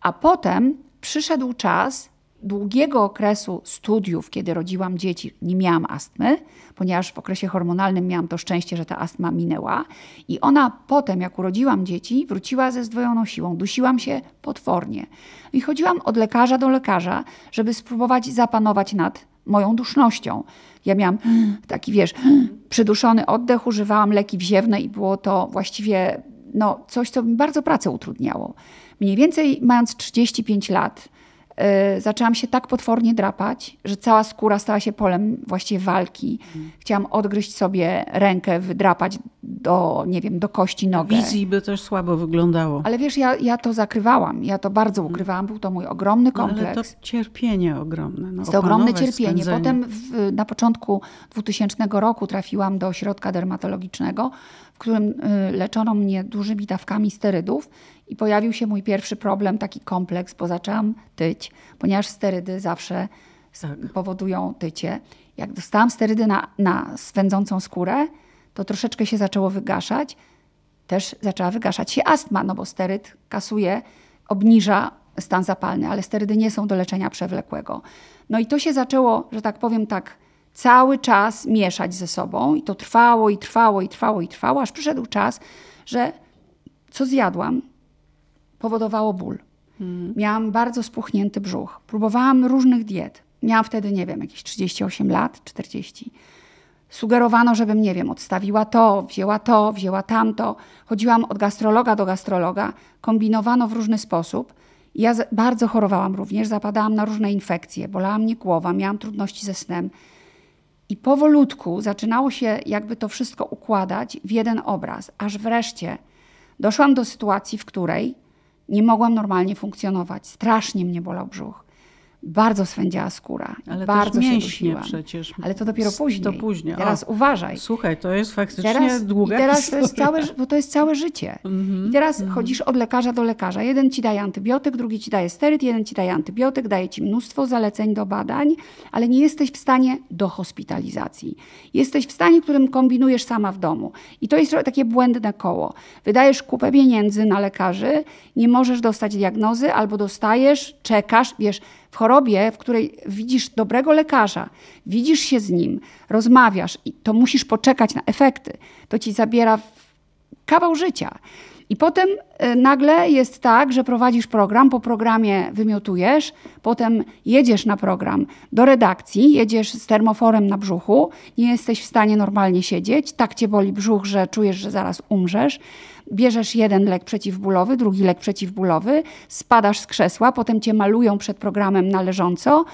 a potem przyszedł czas długiego okresu studiów, kiedy rodziłam dzieci, nie miałam astmy, ponieważ w okresie hormonalnym miałam to szczęście, że ta astma minęła. I ona potem, jak urodziłam dzieci, wróciła ze zdwojoną siłą. Dusiłam się potwornie. I chodziłam od lekarza do lekarza, żeby spróbować zapanować nad moją dusznością. Ja miałam taki, wiesz, przyduszony oddech, używałam leki wziewne i było to właściwie no, coś, co mi bardzo pracę utrudniało. Mniej więcej mając 35 lat, zaczęłam się tak potwornie drapać, że cała skóra stała się polem właściwie walki. Chciałam odgryźć sobie rękę, wydrapać do, nie wiem, do kości nogę. Wizji by też słabo wyglądało. Ale wiesz, ja, ja to zakrywałam, ja to bardzo ukrywałam, był to mój ogromny kompleks. No, ale to cierpienie ogromne. No, to ogromne cierpienie. Spędzenie. Potem w, na początku 2000 roku trafiłam do ośrodka dermatologicznego, którym y, leczono mnie dużymi dawkami sterydów i pojawił się mój pierwszy problem, taki kompleks, bo zaczęłam tyć, ponieważ sterydy zawsze tak. powodują tycie. Jak dostałam sterydy na, na swędzącą skórę, to troszeczkę się zaczęło wygaszać. Też zaczęła wygaszać się astma, no bo steryd kasuje, obniża stan zapalny, ale sterydy nie są do leczenia przewlekłego. No i to się zaczęło, że tak powiem tak, cały czas mieszać ze sobą i to trwało i trwało i trwało i trwało, aż przyszedł czas, że co zjadłam, powodowało ból. Hmm. Miałam bardzo spuchnięty brzuch. Próbowałam różnych diet. Miałam wtedy, nie wiem, jakieś 38 lat, 40. Sugerowano, żebym, nie wiem, odstawiła to, wzięła to, wzięła tamto. Chodziłam od gastrologa do gastrologa. Kombinowano w różny sposób. Ja bardzo chorowałam również, zapadałam na różne infekcje, bolała mnie głowa, miałam trudności ze snem. I powolutku zaczynało się jakby to wszystko układać w jeden obraz, aż wreszcie doszłam do sytuacji, w której nie mogłam normalnie funkcjonować. Strasznie mnie bolał brzuch. Bardzo swędziała skóra. Ale bardzo też mięśnie przecież. Ale to dopiero później. To później. Teraz o, uważaj. Słuchaj, to jest faktycznie teraz, długa i teraz historia. to jest całe, bo to jest całe życie. Mm -hmm, I teraz mm -hmm. chodzisz od lekarza do lekarza. Jeden ci daje antybiotyk, drugi ci daje steryd, jeden ci daje antybiotyk, daje ci mnóstwo zaleceń do badań, ale nie jesteś w stanie do hospitalizacji. Jesteś w stanie, którym kombinujesz sama w domu. I to jest takie błędne koło. Wydajesz kupę pieniędzy na lekarzy, nie możesz dostać diagnozy, albo dostajesz, czekasz, wiesz, w chorobie, w której widzisz dobrego lekarza, widzisz się z nim, rozmawiasz i to musisz poczekać na efekty, to ci zabiera kawał życia. I potem y, nagle jest tak, że prowadzisz program, po programie wymiotujesz, potem jedziesz na program do redakcji, jedziesz z termoforem na brzuchu, nie jesteś w stanie normalnie siedzieć, tak cię boli brzuch, że czujesz, że zaraz umrzesz. Bierzesz jeden lek przeciwbólowy, drugi lek przeciwbólowy, spadasz z krzesła, potem cię malują przed programem na leżąco.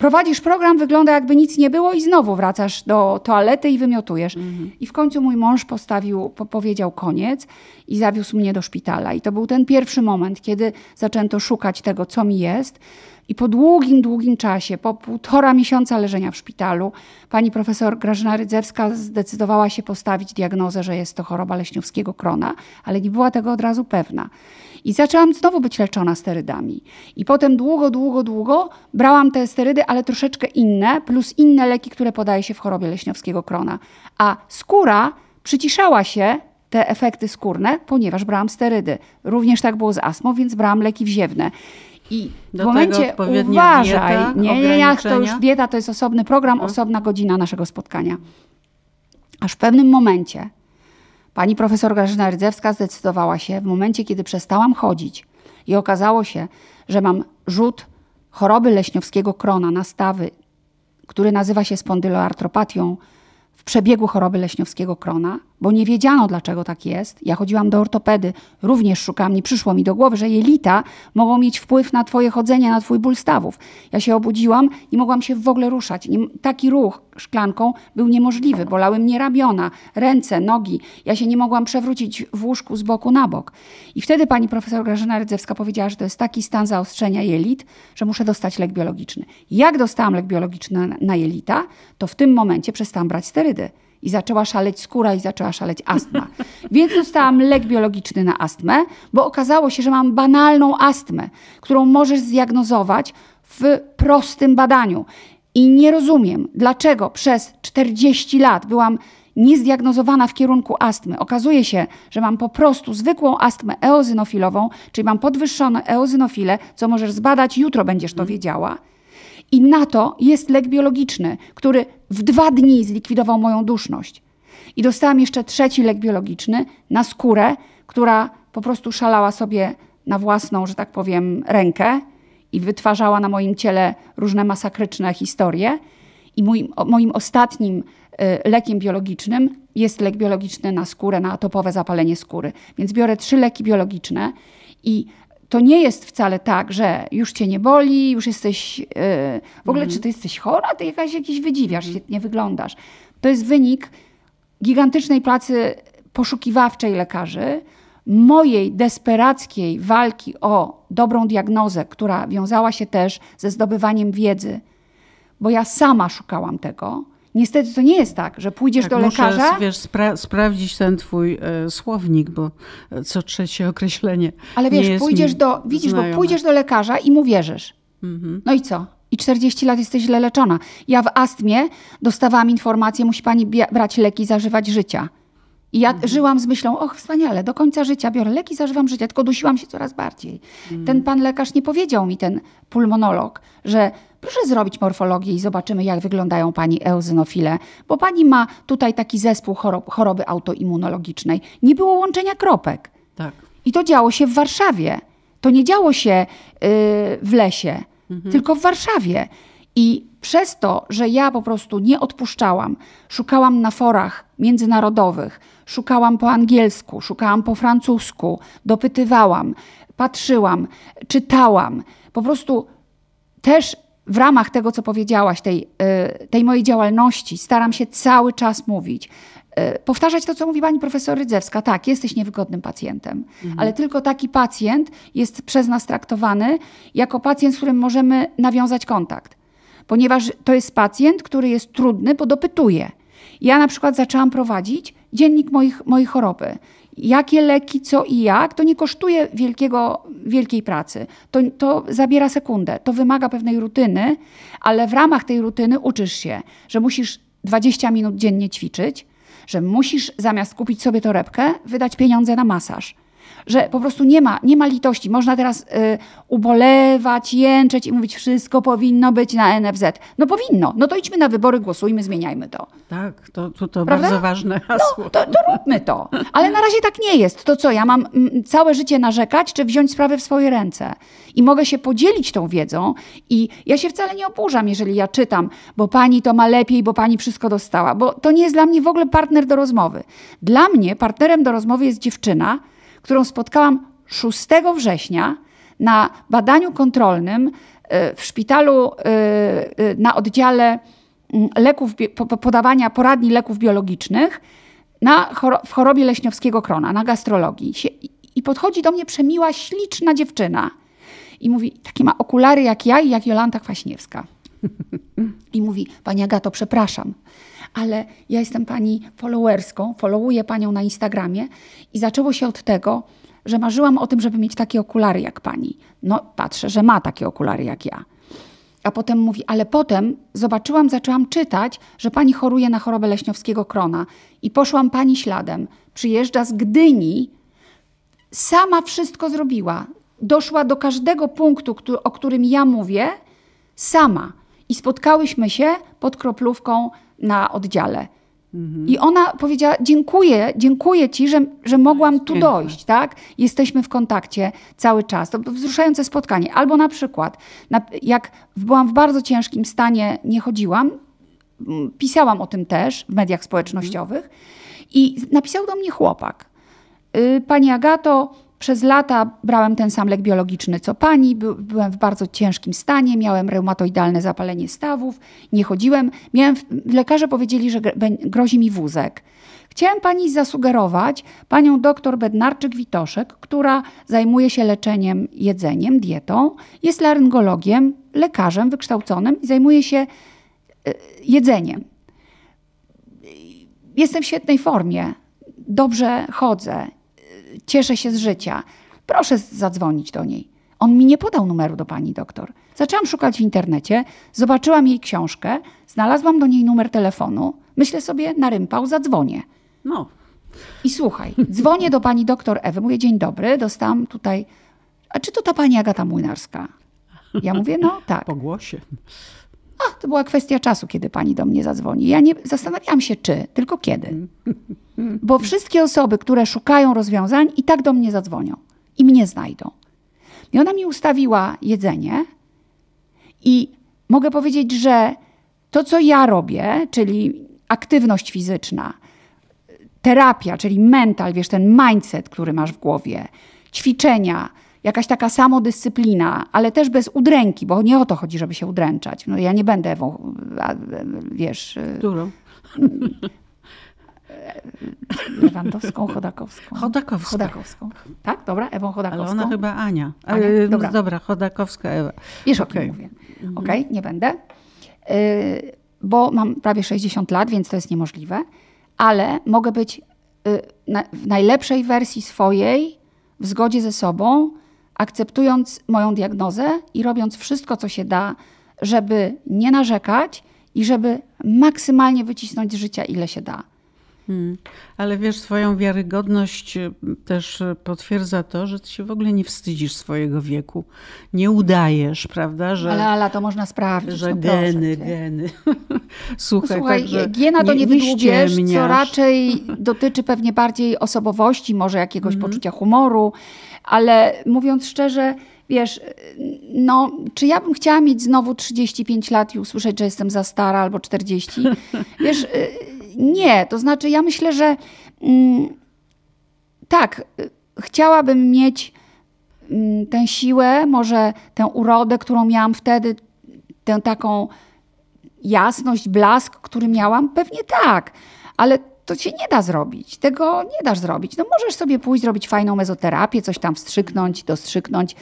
Prowadzisz program, wygląda jakby nic nie było i znowu wracasz do toalety i wymiotujesz. Mhm. I w końcu mój mąż postawił, po, powiedział koniec i zawiózł mnie do szpitala. I to był ten pierwszy moment, kiedy zaczęto szukać tego, co mi jest. I po długim, długim czasie, po półtora miesiąca leżenia w szpitalu, pani profesor Grażyna Rydzewska zdecydowała się postawić diagnozę, że jest to choroba leśniowskiego krona, ale nie była tego od razu pewna. I zaczęłam znowu być leczona sterydami. I potem długo, długo, długo brałam te sterydy, ale troszeczkę inne, plus inne leki, które podaje się w chorobie leśniowskiego krona. A skóra przyciszała się, te efekty skórne, ponieważ brałam sterydy. Również tak było z astmą, więc brałam leki wziewne. I Do w momencie uważaj, dieta, nie, nie, nie, to już dieta to jest osobny program, no. osobna godzina naszego spotkania. Aż w pewnym momencie pani profesor Grażyna Rydzewska zdecydowała się w momencie, kiedy przestałam chodzić i okazało się, że mam rzut choroby leśniowskiego krona na stawy, który nazywa się spondyloartropatią w przebiegu choroby leśniowskiego krona, bo nie wiedziano, dlaczego tak jest. Ja chodziłam do ortopedy, również szukałam, nie przyszło mi do głowy, że jelita mogą mieć wpływ na twoje chodzenie, na twój ból stawów. Ja się obudziłam, nie mogłam się w ogóle ruszać. Taki ruch szklanką był niemożliwy. Bolały mnie ramiona, ręce, nogi. Ja się nie mogłam przewrócić w łóżku z boku na bok. I wtedy pani profesor Grażyna Rydzewska powiedziała, że to jest taki stan zaostrzenia jelit, że muszę dostać lek biologiczny. Jak dostałam lek biologiczny na jelita, to w tym momencie przestałam brać sterydy i zaczęła szaleć skóra i zaczęła szaleć astma. Więc dostałam lek biologiczny na astmę, bo okazało się, że mam banalną astmę, którą możesz zdiagnozować w prostym badaniu. I nie rozumiem, dlaczego przez 40 lat byłam niezdiagnozowana w kierunku astmy. Okazuje się, że mam po prostu zwykłą astmę eozynofilową, czyli mam podwyższone eozynofile, co możesz zbadać, jutro będziesz to wiedziała. I na to jest lek biologiczny, który w dwa dni zlikwidował moją duszność. I dostałam jeszcze trzeci lek biologiczny na skórę, która po prostu szalała sobie na własną, że tak powiem, rękę i wytwarzała na moim ciele różne masakryczne historie. I moim, moim ostatnim y, lekiem biologicznym jest lek biologiczny na skórę, na atopowe zapalenie skóry. Więc biorę trzy leki biologiczne i to nie jest wcale tak, że już cię nie boli, już jesteś. Yy, w ogóle, mm. czy ty jesteś chora, ty jakaś, jakiś wydziwiasz, mm. świetnie wyglądasz. To jest wynik gigantycznej pracy poszukiwawczej lekarzy, mojej desperackiej walki o dobrą diagnozę, która wiązała się też ze zdobywaniem wiedzy, bo ja sama szukałam tego. Niestety to nie jest tak, że pójdziesz tak, do lekarza. Muszę, wiesz, spra sprawdzić ten twój e, słownik, bo co trzecie określenie. Ale wiesz, pójdziesz do, widzisz, znajome. bo pójdziesz do lekarza i mu wierzysz. Mhm. No i co? I 40 lat jesteś źle leczona. Ja w astmie dostawałam informację, musi pani brać leki, zażywać życia. I ja mhm. żyłam z myślą, och, wspaniale, do końca życia biorę leki, zażywam życia, tylko dusiłam się coraz bardziej. Mhm. Ten pan lekarz nie powiedział mi, ten pulmonolog, że proszę zrobić morfologię i zobaczymy, jak wyglądają pani eozynofile, bo pani ma tutaj taki zespół chorob, choroby autoimmunologicznej. Nie było łączenia kropek. Tak. I to działo się w Warszawie. To nie działo się yy, w lesie, mhm. tylko w Warszawie. I przez to, że ja po prostu nie odpuszczałam, szukałam na forach międzynarodowych, szukałam po angielsku, szukałam po francusku, dopytywałam, patrzyłam, czytałam. Po prostu też w ramach tego, co powiedziałaś, tej, y, tej mojej działalności, staram się cały czas mówić. Y, powtarzać to, co mówi pani profesor Rydzewska. Tak, jesteś niewygodnym pacjentem, mhm. ale tylko taki pacjent jest przez nas traktowany jako pacjent, z którym możemy nawiązać kontakt. Ponieważ to jest pacjent, który jest trudny, bo dopytuje. Ja na przykład zaczęłam prowadzić dziennik moich, mojej choroby jakie leki, co i jak, to nie kosztuje wielkiego, wielkiej pracy. To, to zabiera sekundę. To wymaga pewnej rutyny, ale w ramach tej rutyny uczysz się, że musisz 20 minut dziennie ćwiczyć, że musisz zamiast kupić sobie torebkę, wydać pieniądze na masaż. Że po prostu nie ma, nie ma litości. Można teraz y, ubolewać, jęczeć i mówić, wszystko powinno być na NFZ. No powinno. No to idźmy na wybory, głosujmy, zmieniajmy to. Tak, to, to, to bardzo ważne hasło. No, to, to róbmy to. Ale na razie tak nie jest. To co, ja mam mm, całe życie narzekać, czy wziąć sprawę w swoje ręce? I mogę się podzielić tą wiedzą i ja się wcale nie oburzam, jeżeli ja czytam, bo pani to ma lepiej, bo pani wszystko dostała, bo to nie jest dla mnie w ogóle partner do rozmowy. Dla mnie partnerem do rozmowy jest dziewczyna, którą spotkałam 6 września na badaniu kontrolnym e, w szpitalu e, e, na oddziale leków, podawania poradni leków biologicznych na, w chorobie leśniowskiego krona, na gastrologii. I podchodzi do mnie przemiła, śliczna dziewczyna i mówi, takie ma okulary jak ja i jak Jolanta Kwaśniewska. I mówi, pani Agato, przepraszam, ale ja jestem pani followerską, followuję panią na Instagramie i zaczęło się od tego, że marzyłam o tym, żeby mieć takie okulary jak pani. No, patrzę, że ma takie okulary jak ja. A potem mówi, ale potem zobaczyłam, zaczęłam czytać, że pani choruje na chorobę leśniowskiego krona i poszłam pani śladem. Przyjeżdża z Gdyni, sama wszystko zrobiła. Doszła do każdego punktu, o którym ja mówię, sama. I spotkałyśmy się pod kroplówką na oddziale. Mhm. I ona powiedziała: Dziękuję, dziękuję ci, że, że mogłam tu dojść, tak? Jesteśmy w kontakcie cały czas. To wzruszające spotkanie. Albo na przykład, jak byłam w bardzo ciężkim stanie, nie chodziłam, pisałam o tym też w mediach społecznościowych i napisał do mnie chłopak. Y, Pani Agato, przez lata brałem ten sam lek biologiczny co pani, By, byłem w bardzo ciężkim stanie, miałem reumatoidalne zapalenie stawów, nie chodziłem. Miałem, lekarze powiedzieli, że grozi mi wózek. Chciałem pani zasugerować panią doktor Bednarczyk-Witoszek, która zajmuje się leczeniem jedzeniem, dietą, jest laryngologiem, lekarzem wykształconym i zajmuje się e, jedzeniem. Jestem w świetnej formie, dobrze chodzę, cieszę się z życia. Proszę zadzwonić do niej. On mi nie podał numeru do pani doktor. Zaczęłam szukać w internecie, zobaczyłam jej książkę, znalazłam do niej numer telefonu. Myślę sobie, na rympał zadzwonię. No. I słuchaj, dzwonię do pani doktor Ewy, mówię, dzień dobry, dostałam tutaj, a czy to ta pani Agata Młynarska? Ja mówię, no tak. Po głosie. A, to była kwestia czasu, kiedy pani do mnie zadzwoni. Ja nie zastanawiałam się, czy, tylko kiedy. Bo wszystkie osoby, które szukają rozwiązań, i tak do mnie zadzwonią i mnie znajdą. I ona mi ustawiła jedzenie, i mogę powiedzieć, że to, co ja robię, czyli aktywność fizyczna, terapia, czyli mental, wiesz, ten mindset, który masz w głowie, ćwiczenia, jakaś taka samodyscyplina, ale też bez udręki, bo nie o to chodzi, żeby się udręczać. No ja nie będę Ewą, wiesz... Którą? Lewandowską, Chodakowską. Chodakowską. Chodakowską. Tak, dobra, Ewą Chodakowską. Ale ona chyba Ania. Ania? E, dobra. dobra, Chodakowska Ewa. Wiesz, okay. o kim mówię. Mhm. Okej, okay, nie będę. Y, bo mam prawie 60 lat, więc to jest niemożliwe. Ale mogę być y, w najlepszej wersji swojej, w zgodzie ze sobą, akceptując moją diagnozę i robiąc wszystko, co się da, żeby nie narzekać i żeby maksymalnie wycisnąć z życia, ile się da. Hmm. Ale wiesz, swoją wiarygodność y, też y, potwierdza to, że ty się w ogóle nie wstydzisz swojego wieku. Nie udajesz, prawda? Że, ale Ala, to można sprawdzić. Że no geny, geny. Słuchaj, słuchaj giena to nie, nie wydłubiesz, co raczej dotyczy pewnie bardziej osobowości, może jakiegoś -hmm. poczucia humoru, ale mówiąc szczerze, wiesz, no, czy ja bym chciała mieć znowu 35 lat i usłyszeć, że jestem za stara albo 40? Wiesz, y, nie, to znaczy ja myślę, że mm, tak, chciałabym mieć mm, tę siłę, może tę urodę, którą miałam wtedy, tę taką jasność, blask, który miałam, pewnie tak, ale to się nie da zrobić. Tego nie dasz zrobić. No możesz sobie pójść, zrobić fajną mezoterapię, coś tam wstrzyknąć, dostrzyknąć,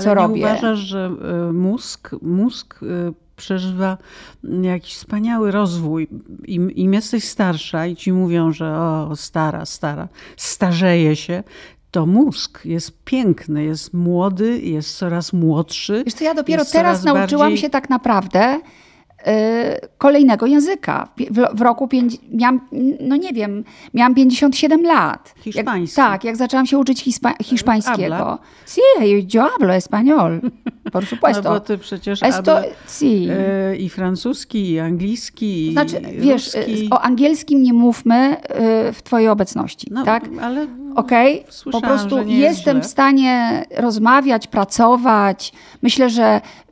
co Ale robię. uważasz, że y, mózg, mózg y, przeżywa jakiś wspaniały rozwój. Im, Im jesteś starsza i ci mówią, że o, stara, stara, starzeje się, to mózg jest piękny, jest młody, jest coraz młodszy. Wiesz co, ja dopiero teraz nauczyłam bardziej... się tak naprawdę kolejnego języka. W, w roku pięć, miałam, no nie wiem, miałam 57 lat. Hiszpański. Jak, tak, jak zaczęłam się uczyć hispa, hiszpańskiego. Habla. Sí, yo hablo español. Por supuesto. No bo ty przecież Esto, sí. y, i francuski, i angielski, Znaczy, wiesz, ruski. o angielskim nie mówmy y, w twojej obecności, no, tak? ale Okej, okay? po prostu jestem w stanie rozmawiać, pracować. Myślę, że y,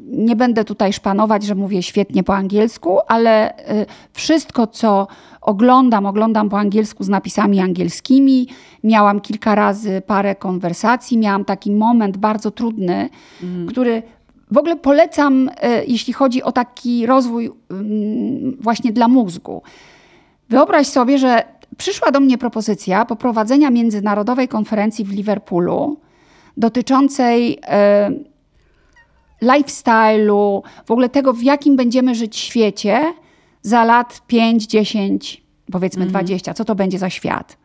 nie będę tutaj szpanować, że mówię świetnie po angielsku, ale y, wszystko, co oglądam, oglądam po angielsku z napisami angielskimi. Miałam kilka razy parę konwersacji, miałam taki moment bardzo trudny, mm. który w ogóle polecam, y, jeśli chodzi o taki rozwój mm, właśnie dla mózgu. Wyobraź sobie, że przyszła do mnie propozycja poprowadzenia międzynarodowej konferencji w Liverpoolu dotyczącej lifestyle'u, w ogóle tego, w jakim będziemy żyć świecie za lat 5, 10, powiedzmy mm 20. Co to będzie za świat?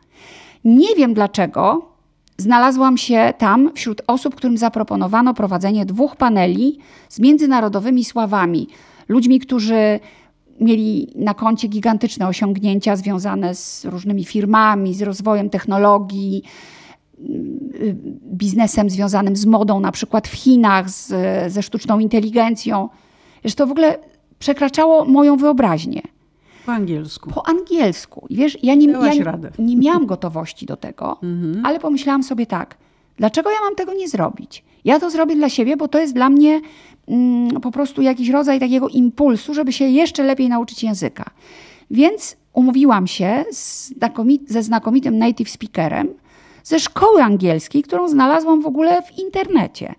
Nie wiem dlaczego. Znalazłam się tam wśród osób, którym zaproponowano prowadzenie dwóch paneli z międzynarodowymi sławami. Ludźmi, którzy mieli na koncie gigantyczne osiągnięcia związane z różnymi firmami, z rozwojem technologii, biznesem związanym z modą, na przykład w Chinach, z, ze sztuczną inteligencją. Że to w ogóle przekraczało moją wyobraźnię. Po angielsku. Po angielsku. I wiesz, ja nie, ja nie miałam gotowości do tego, mhm. ale pomyślałam sobie tak, dlaczego ja mam tego nie zrobić? Ja to zrobię dla siebie, bo to jest dla mnie mm, po prostu jakiś rodzaj takiego impulsu, żeby się jeszcze lepiej nauczyć języka. Więc umówiłam się znakomit, ze znakomitym native speakerem ze szkoły angielskiej, którą znalazłam w ogóle w internecie.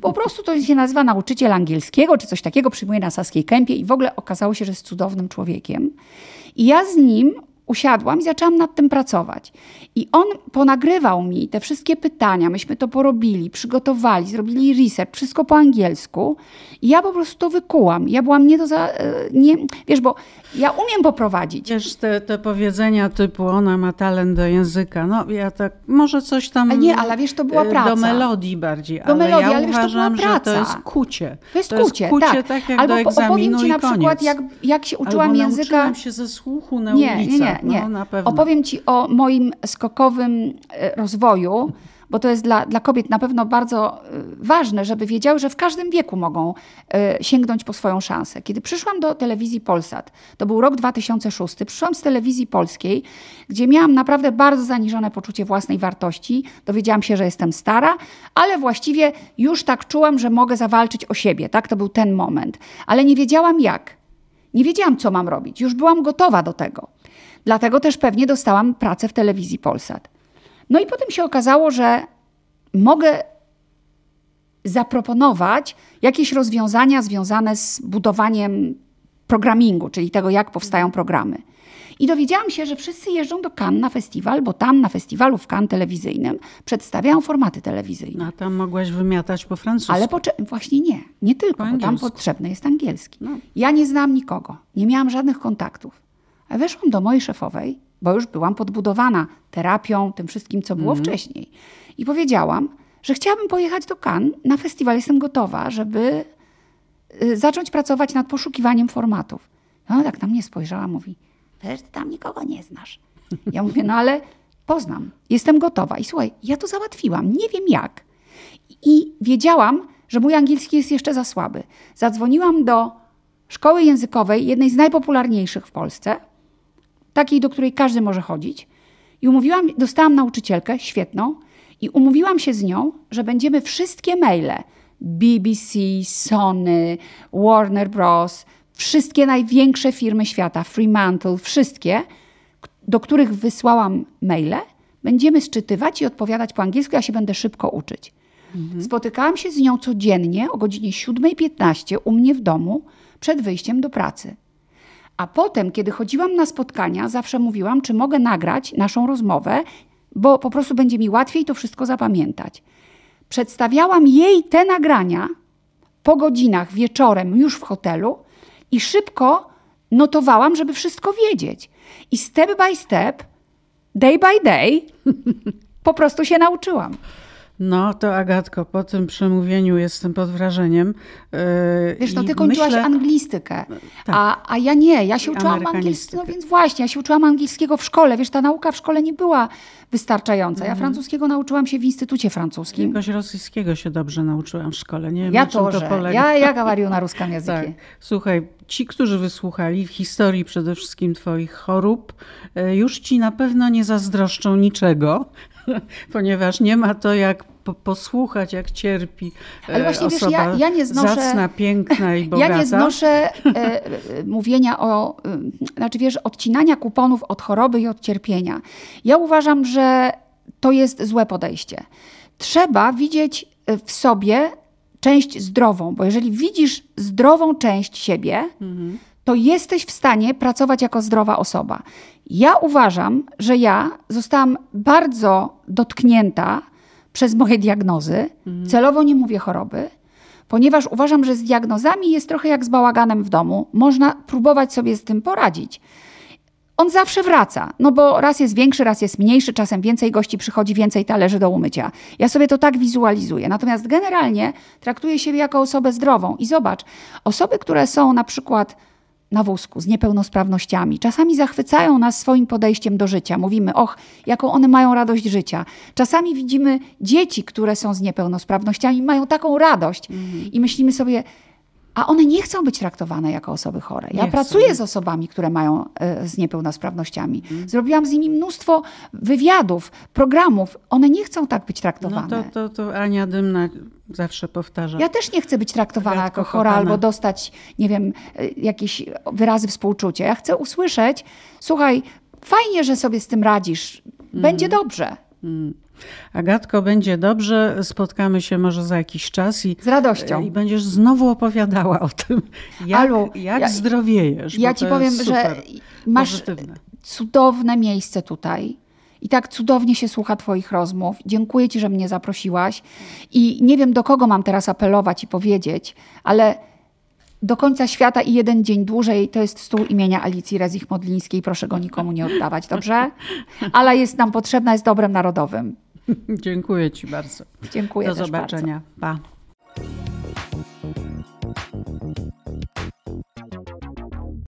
Po prostu to się nazywa nauczyciel angielskiego, czy coś takiego, przyjmuje na Saskiej Kępie i w ogóle okazało się, że jest cudownym człowiekiem. I ja z nim usiadłam i zaczęłam nad tym pracować. I on ponagrywał mi te wszystkie pytania, myśmy to porobili, przygotowali, zrobili research, wszystko po angielsku. I ja po prostu to wykułam. Ja byłam nie do za... E, nie, wiesz, bo ja umiem poprowadzić. Wiesz, te, te powiedzenia typu ona ma talent do języka, no ja tak, może coś tam... A nie, ale wiesz, to była e, praca. Do melodii bardziej, do ale melodii, ja ale uważam, wiesz, to była praca. że to jest kucie. To jest to jest kucie tak. tak jak Albo do egzaminu opowiem ci na przykład, jak, jak się uczyłam Albo języka... nauczyłam się ze słuchu na nie, ulicach. Nie, nie, nie. No, na pewno. Opowiem ci o moim skokowym e, rozwoju, bo to jest dla, dla kobiet na pewno bardzo e, ważne, żeby wiedziały, że w każdym wieku mogą e, sięgnąć po swoją szansę. Kiedy przyszłam do telewizji Polsat, to był rok 2006, przyszłam z telewizji polskiej, gdzie miałam naprawdę bardzo zaniżone poczucie własnej wartości. Dowiedziałam się, że jestem stara, ale właściwie już tak czułam, że mogę zawalczyć o siebie. Tak, to był ten moment. Ale nie wiedziałam jak. Nie wiedziałam, co mam robić. Już byłam gotowa do tego. Dlatego też pewnie dostałam pracę w telewizji Polsat. No i potem się okazało, że mogę zaproponować jakieś rozwiązania związane z budowaniem programingu, czyli tego, jak powstają programy. I dowiedziałam się, że wszyscy jeżdżą do Cannes na festiwal, bo tam na festiwalu w Cannes telewizyjnym przedstawiają formaty telewizyjne. A tam mogłaś wymiatać po francusku. Ale właśnie nie, nie tylko, bo tam potrzebny jest angielski. No. Ja nie znam nikogo, nie miałam żadnych kontaktów. A weszłam do mojej szefowej, bo już byłam podbudowana terapią, tym wszystkim, co było mm. wcześniej. I powiedziałam, że chciałabym pojechać do Cannes na festiwal, jestem gotowa, żeby y, zacząć pracować nad poszukiwaniem formatów. No tak na mnie spojrzała, mówi, przecież ty tam nikogo nie znasz. Ja mówię, no ale poznam, jestem gotowa. I słuchaj, ja to załatwiłam, nie wiem jak. I wiedziałam, że mój angielski jest jeszcze za słaby. Zadzwoniłam do szkoły językowej, jednej z najpopularniejszych w Polsce, takiej, do której każdy może chodzić. I umówiłam, dostałam nauczycielkę świetną i umówiłam się z nią, że będziemy wszystkie maile BBC, Sony, Warner Bros., wszystkie największe firmy świata, Fremantle, wszystkie, do których wysłałam maile, będziemy szczytywać i odpowiadać po angielsku. Ja się będę szybko uczyć. Mhm. Spotykałam się z nią codziennie o godzinie 7.15 u mnie w domu przed wyjściem do pracy. A potem, kiedy chodziłam na spotkania, zawsze mówiłam, czy mogę nagrać naszą rozmowę, bo po prostu będzie mi łatwiej to wszystko zapamiętać. Przedstawiałam jej te nagrania po godzinach wieczorem już w hotelu i szybko notowałam, żeby wszystko wiedzieć. I step by step, day by day, po prostu się nauczyłam. No to Agatko, po tym przemówieniu jestem pod wrażeniem. Yy, Wiesz, no ty kończyłaś myślę... anglistykę, tak. a, a ja nie, ja się uczyłam angielskiego, no więc właśnie, ja się uczyłam angielskiego w szkole. Wiesz, ta nauka w szkole nie była wystarczająca. Ja mhm. francuskiego nauczyłam się w Instytucie Francuskim. Jakoś rosyjskiego się dobrze nauczyłam w szkole. Nie wiem, ja to, to polega. Ja, ja gawariu na ruskim języku. Tak. Słuchaj, ci, którzy wysłuchali w historii przede wszystkim twoich chorób, e, już ci na pewno nie zazdroszczą niczego, ponieważ nie ma to jak po, posłuchać, jak cierpi e, Ale właśnie, osoba wiesz, ja, ja nie znoszę, zacna, piękna i bogata. Ja nie znoszę e, e, mówienia o, e, znaczy wiesz, odcinania kuponów od choroby i od cierpienia. Ja uważam, że to jest złe podejście. Trzeba widzieć w sobie część zdrową, bo jeżeli widzisz zdrową część siebie, mhm. to jesteś w stanie pracować jako zdrowa osoba. Ja uważam, że ja zostałam bardzo dotknięta przez moje diagnozy. Mhm. Celowo nie mówię choroby, ponieważ uważam, że z diagnozami jest trochę jak z bałaganem w domu. Można próbować sobie z tym poradzić. On zawsze wraca, no bo raz jest większy, raz jest mniejszy, czasem więcej gości przychodzi, więcej talerzy do umycia. Ja sobie to tak wizualizuję. Natomiast generalnie traktuję siebie jako osobę zdrową. I zobacz, osoby, które są na przykład na wózku z niepełnosprawnościami. Czasami zachwycają nas swoim podejściem do życia. Mówimy, och, jaką one mają radość życia. Czasami widzimy dzieci, które są z niepełnosprawnościami, mają taką radość mhm. i myślimy sobie, a one nie chcą być traktowane jako osoby chore. Ja nie pracuję chcą. z osobami, które mają y, z niepełnosprawnościami. Mhm. Zrobiłam z nimi mnóstwo wywiadów, programów. One nie chcą tak być traktowane. No to, to, to Ania Dymna zawsze powtarza. Ja też nie chcę być traktowana jako chora albo dostać, nie wiem, e, jakieś wyrazy współczucia. Ja chcę usłyszeć, słuchaj, fajnie, że sobie z tym radzisz. Będzie mm. dobrze. Mm. Agatko, będzie dobrze, spotkamy się może za jakiś czas i, z radością. i będziesz znowu opowiadała o tym, jak, Alu, jak ja, zdrowiejesz. Ja ci powiem, że masz pozytywne. cudowne miejsce tutaj. I tak cudownie się słucha Twoich rozmów. Dziękuję Ci, że mnie zaprosiłaś. I nie wiem, do kogo mam teraz apelować i powiedzieć, ale do końca świata i jeden dzień dłużej to jest stół imienia Alicji Rezich Modlińskiej. Proszę go nikomu nie oddawać, dobrze? Ale jest nam potrzebna, jest dobrem narodowym. Dziękuję Ci bardzo. Dziękuję. Do zobaczenia. Bardzo. Pa.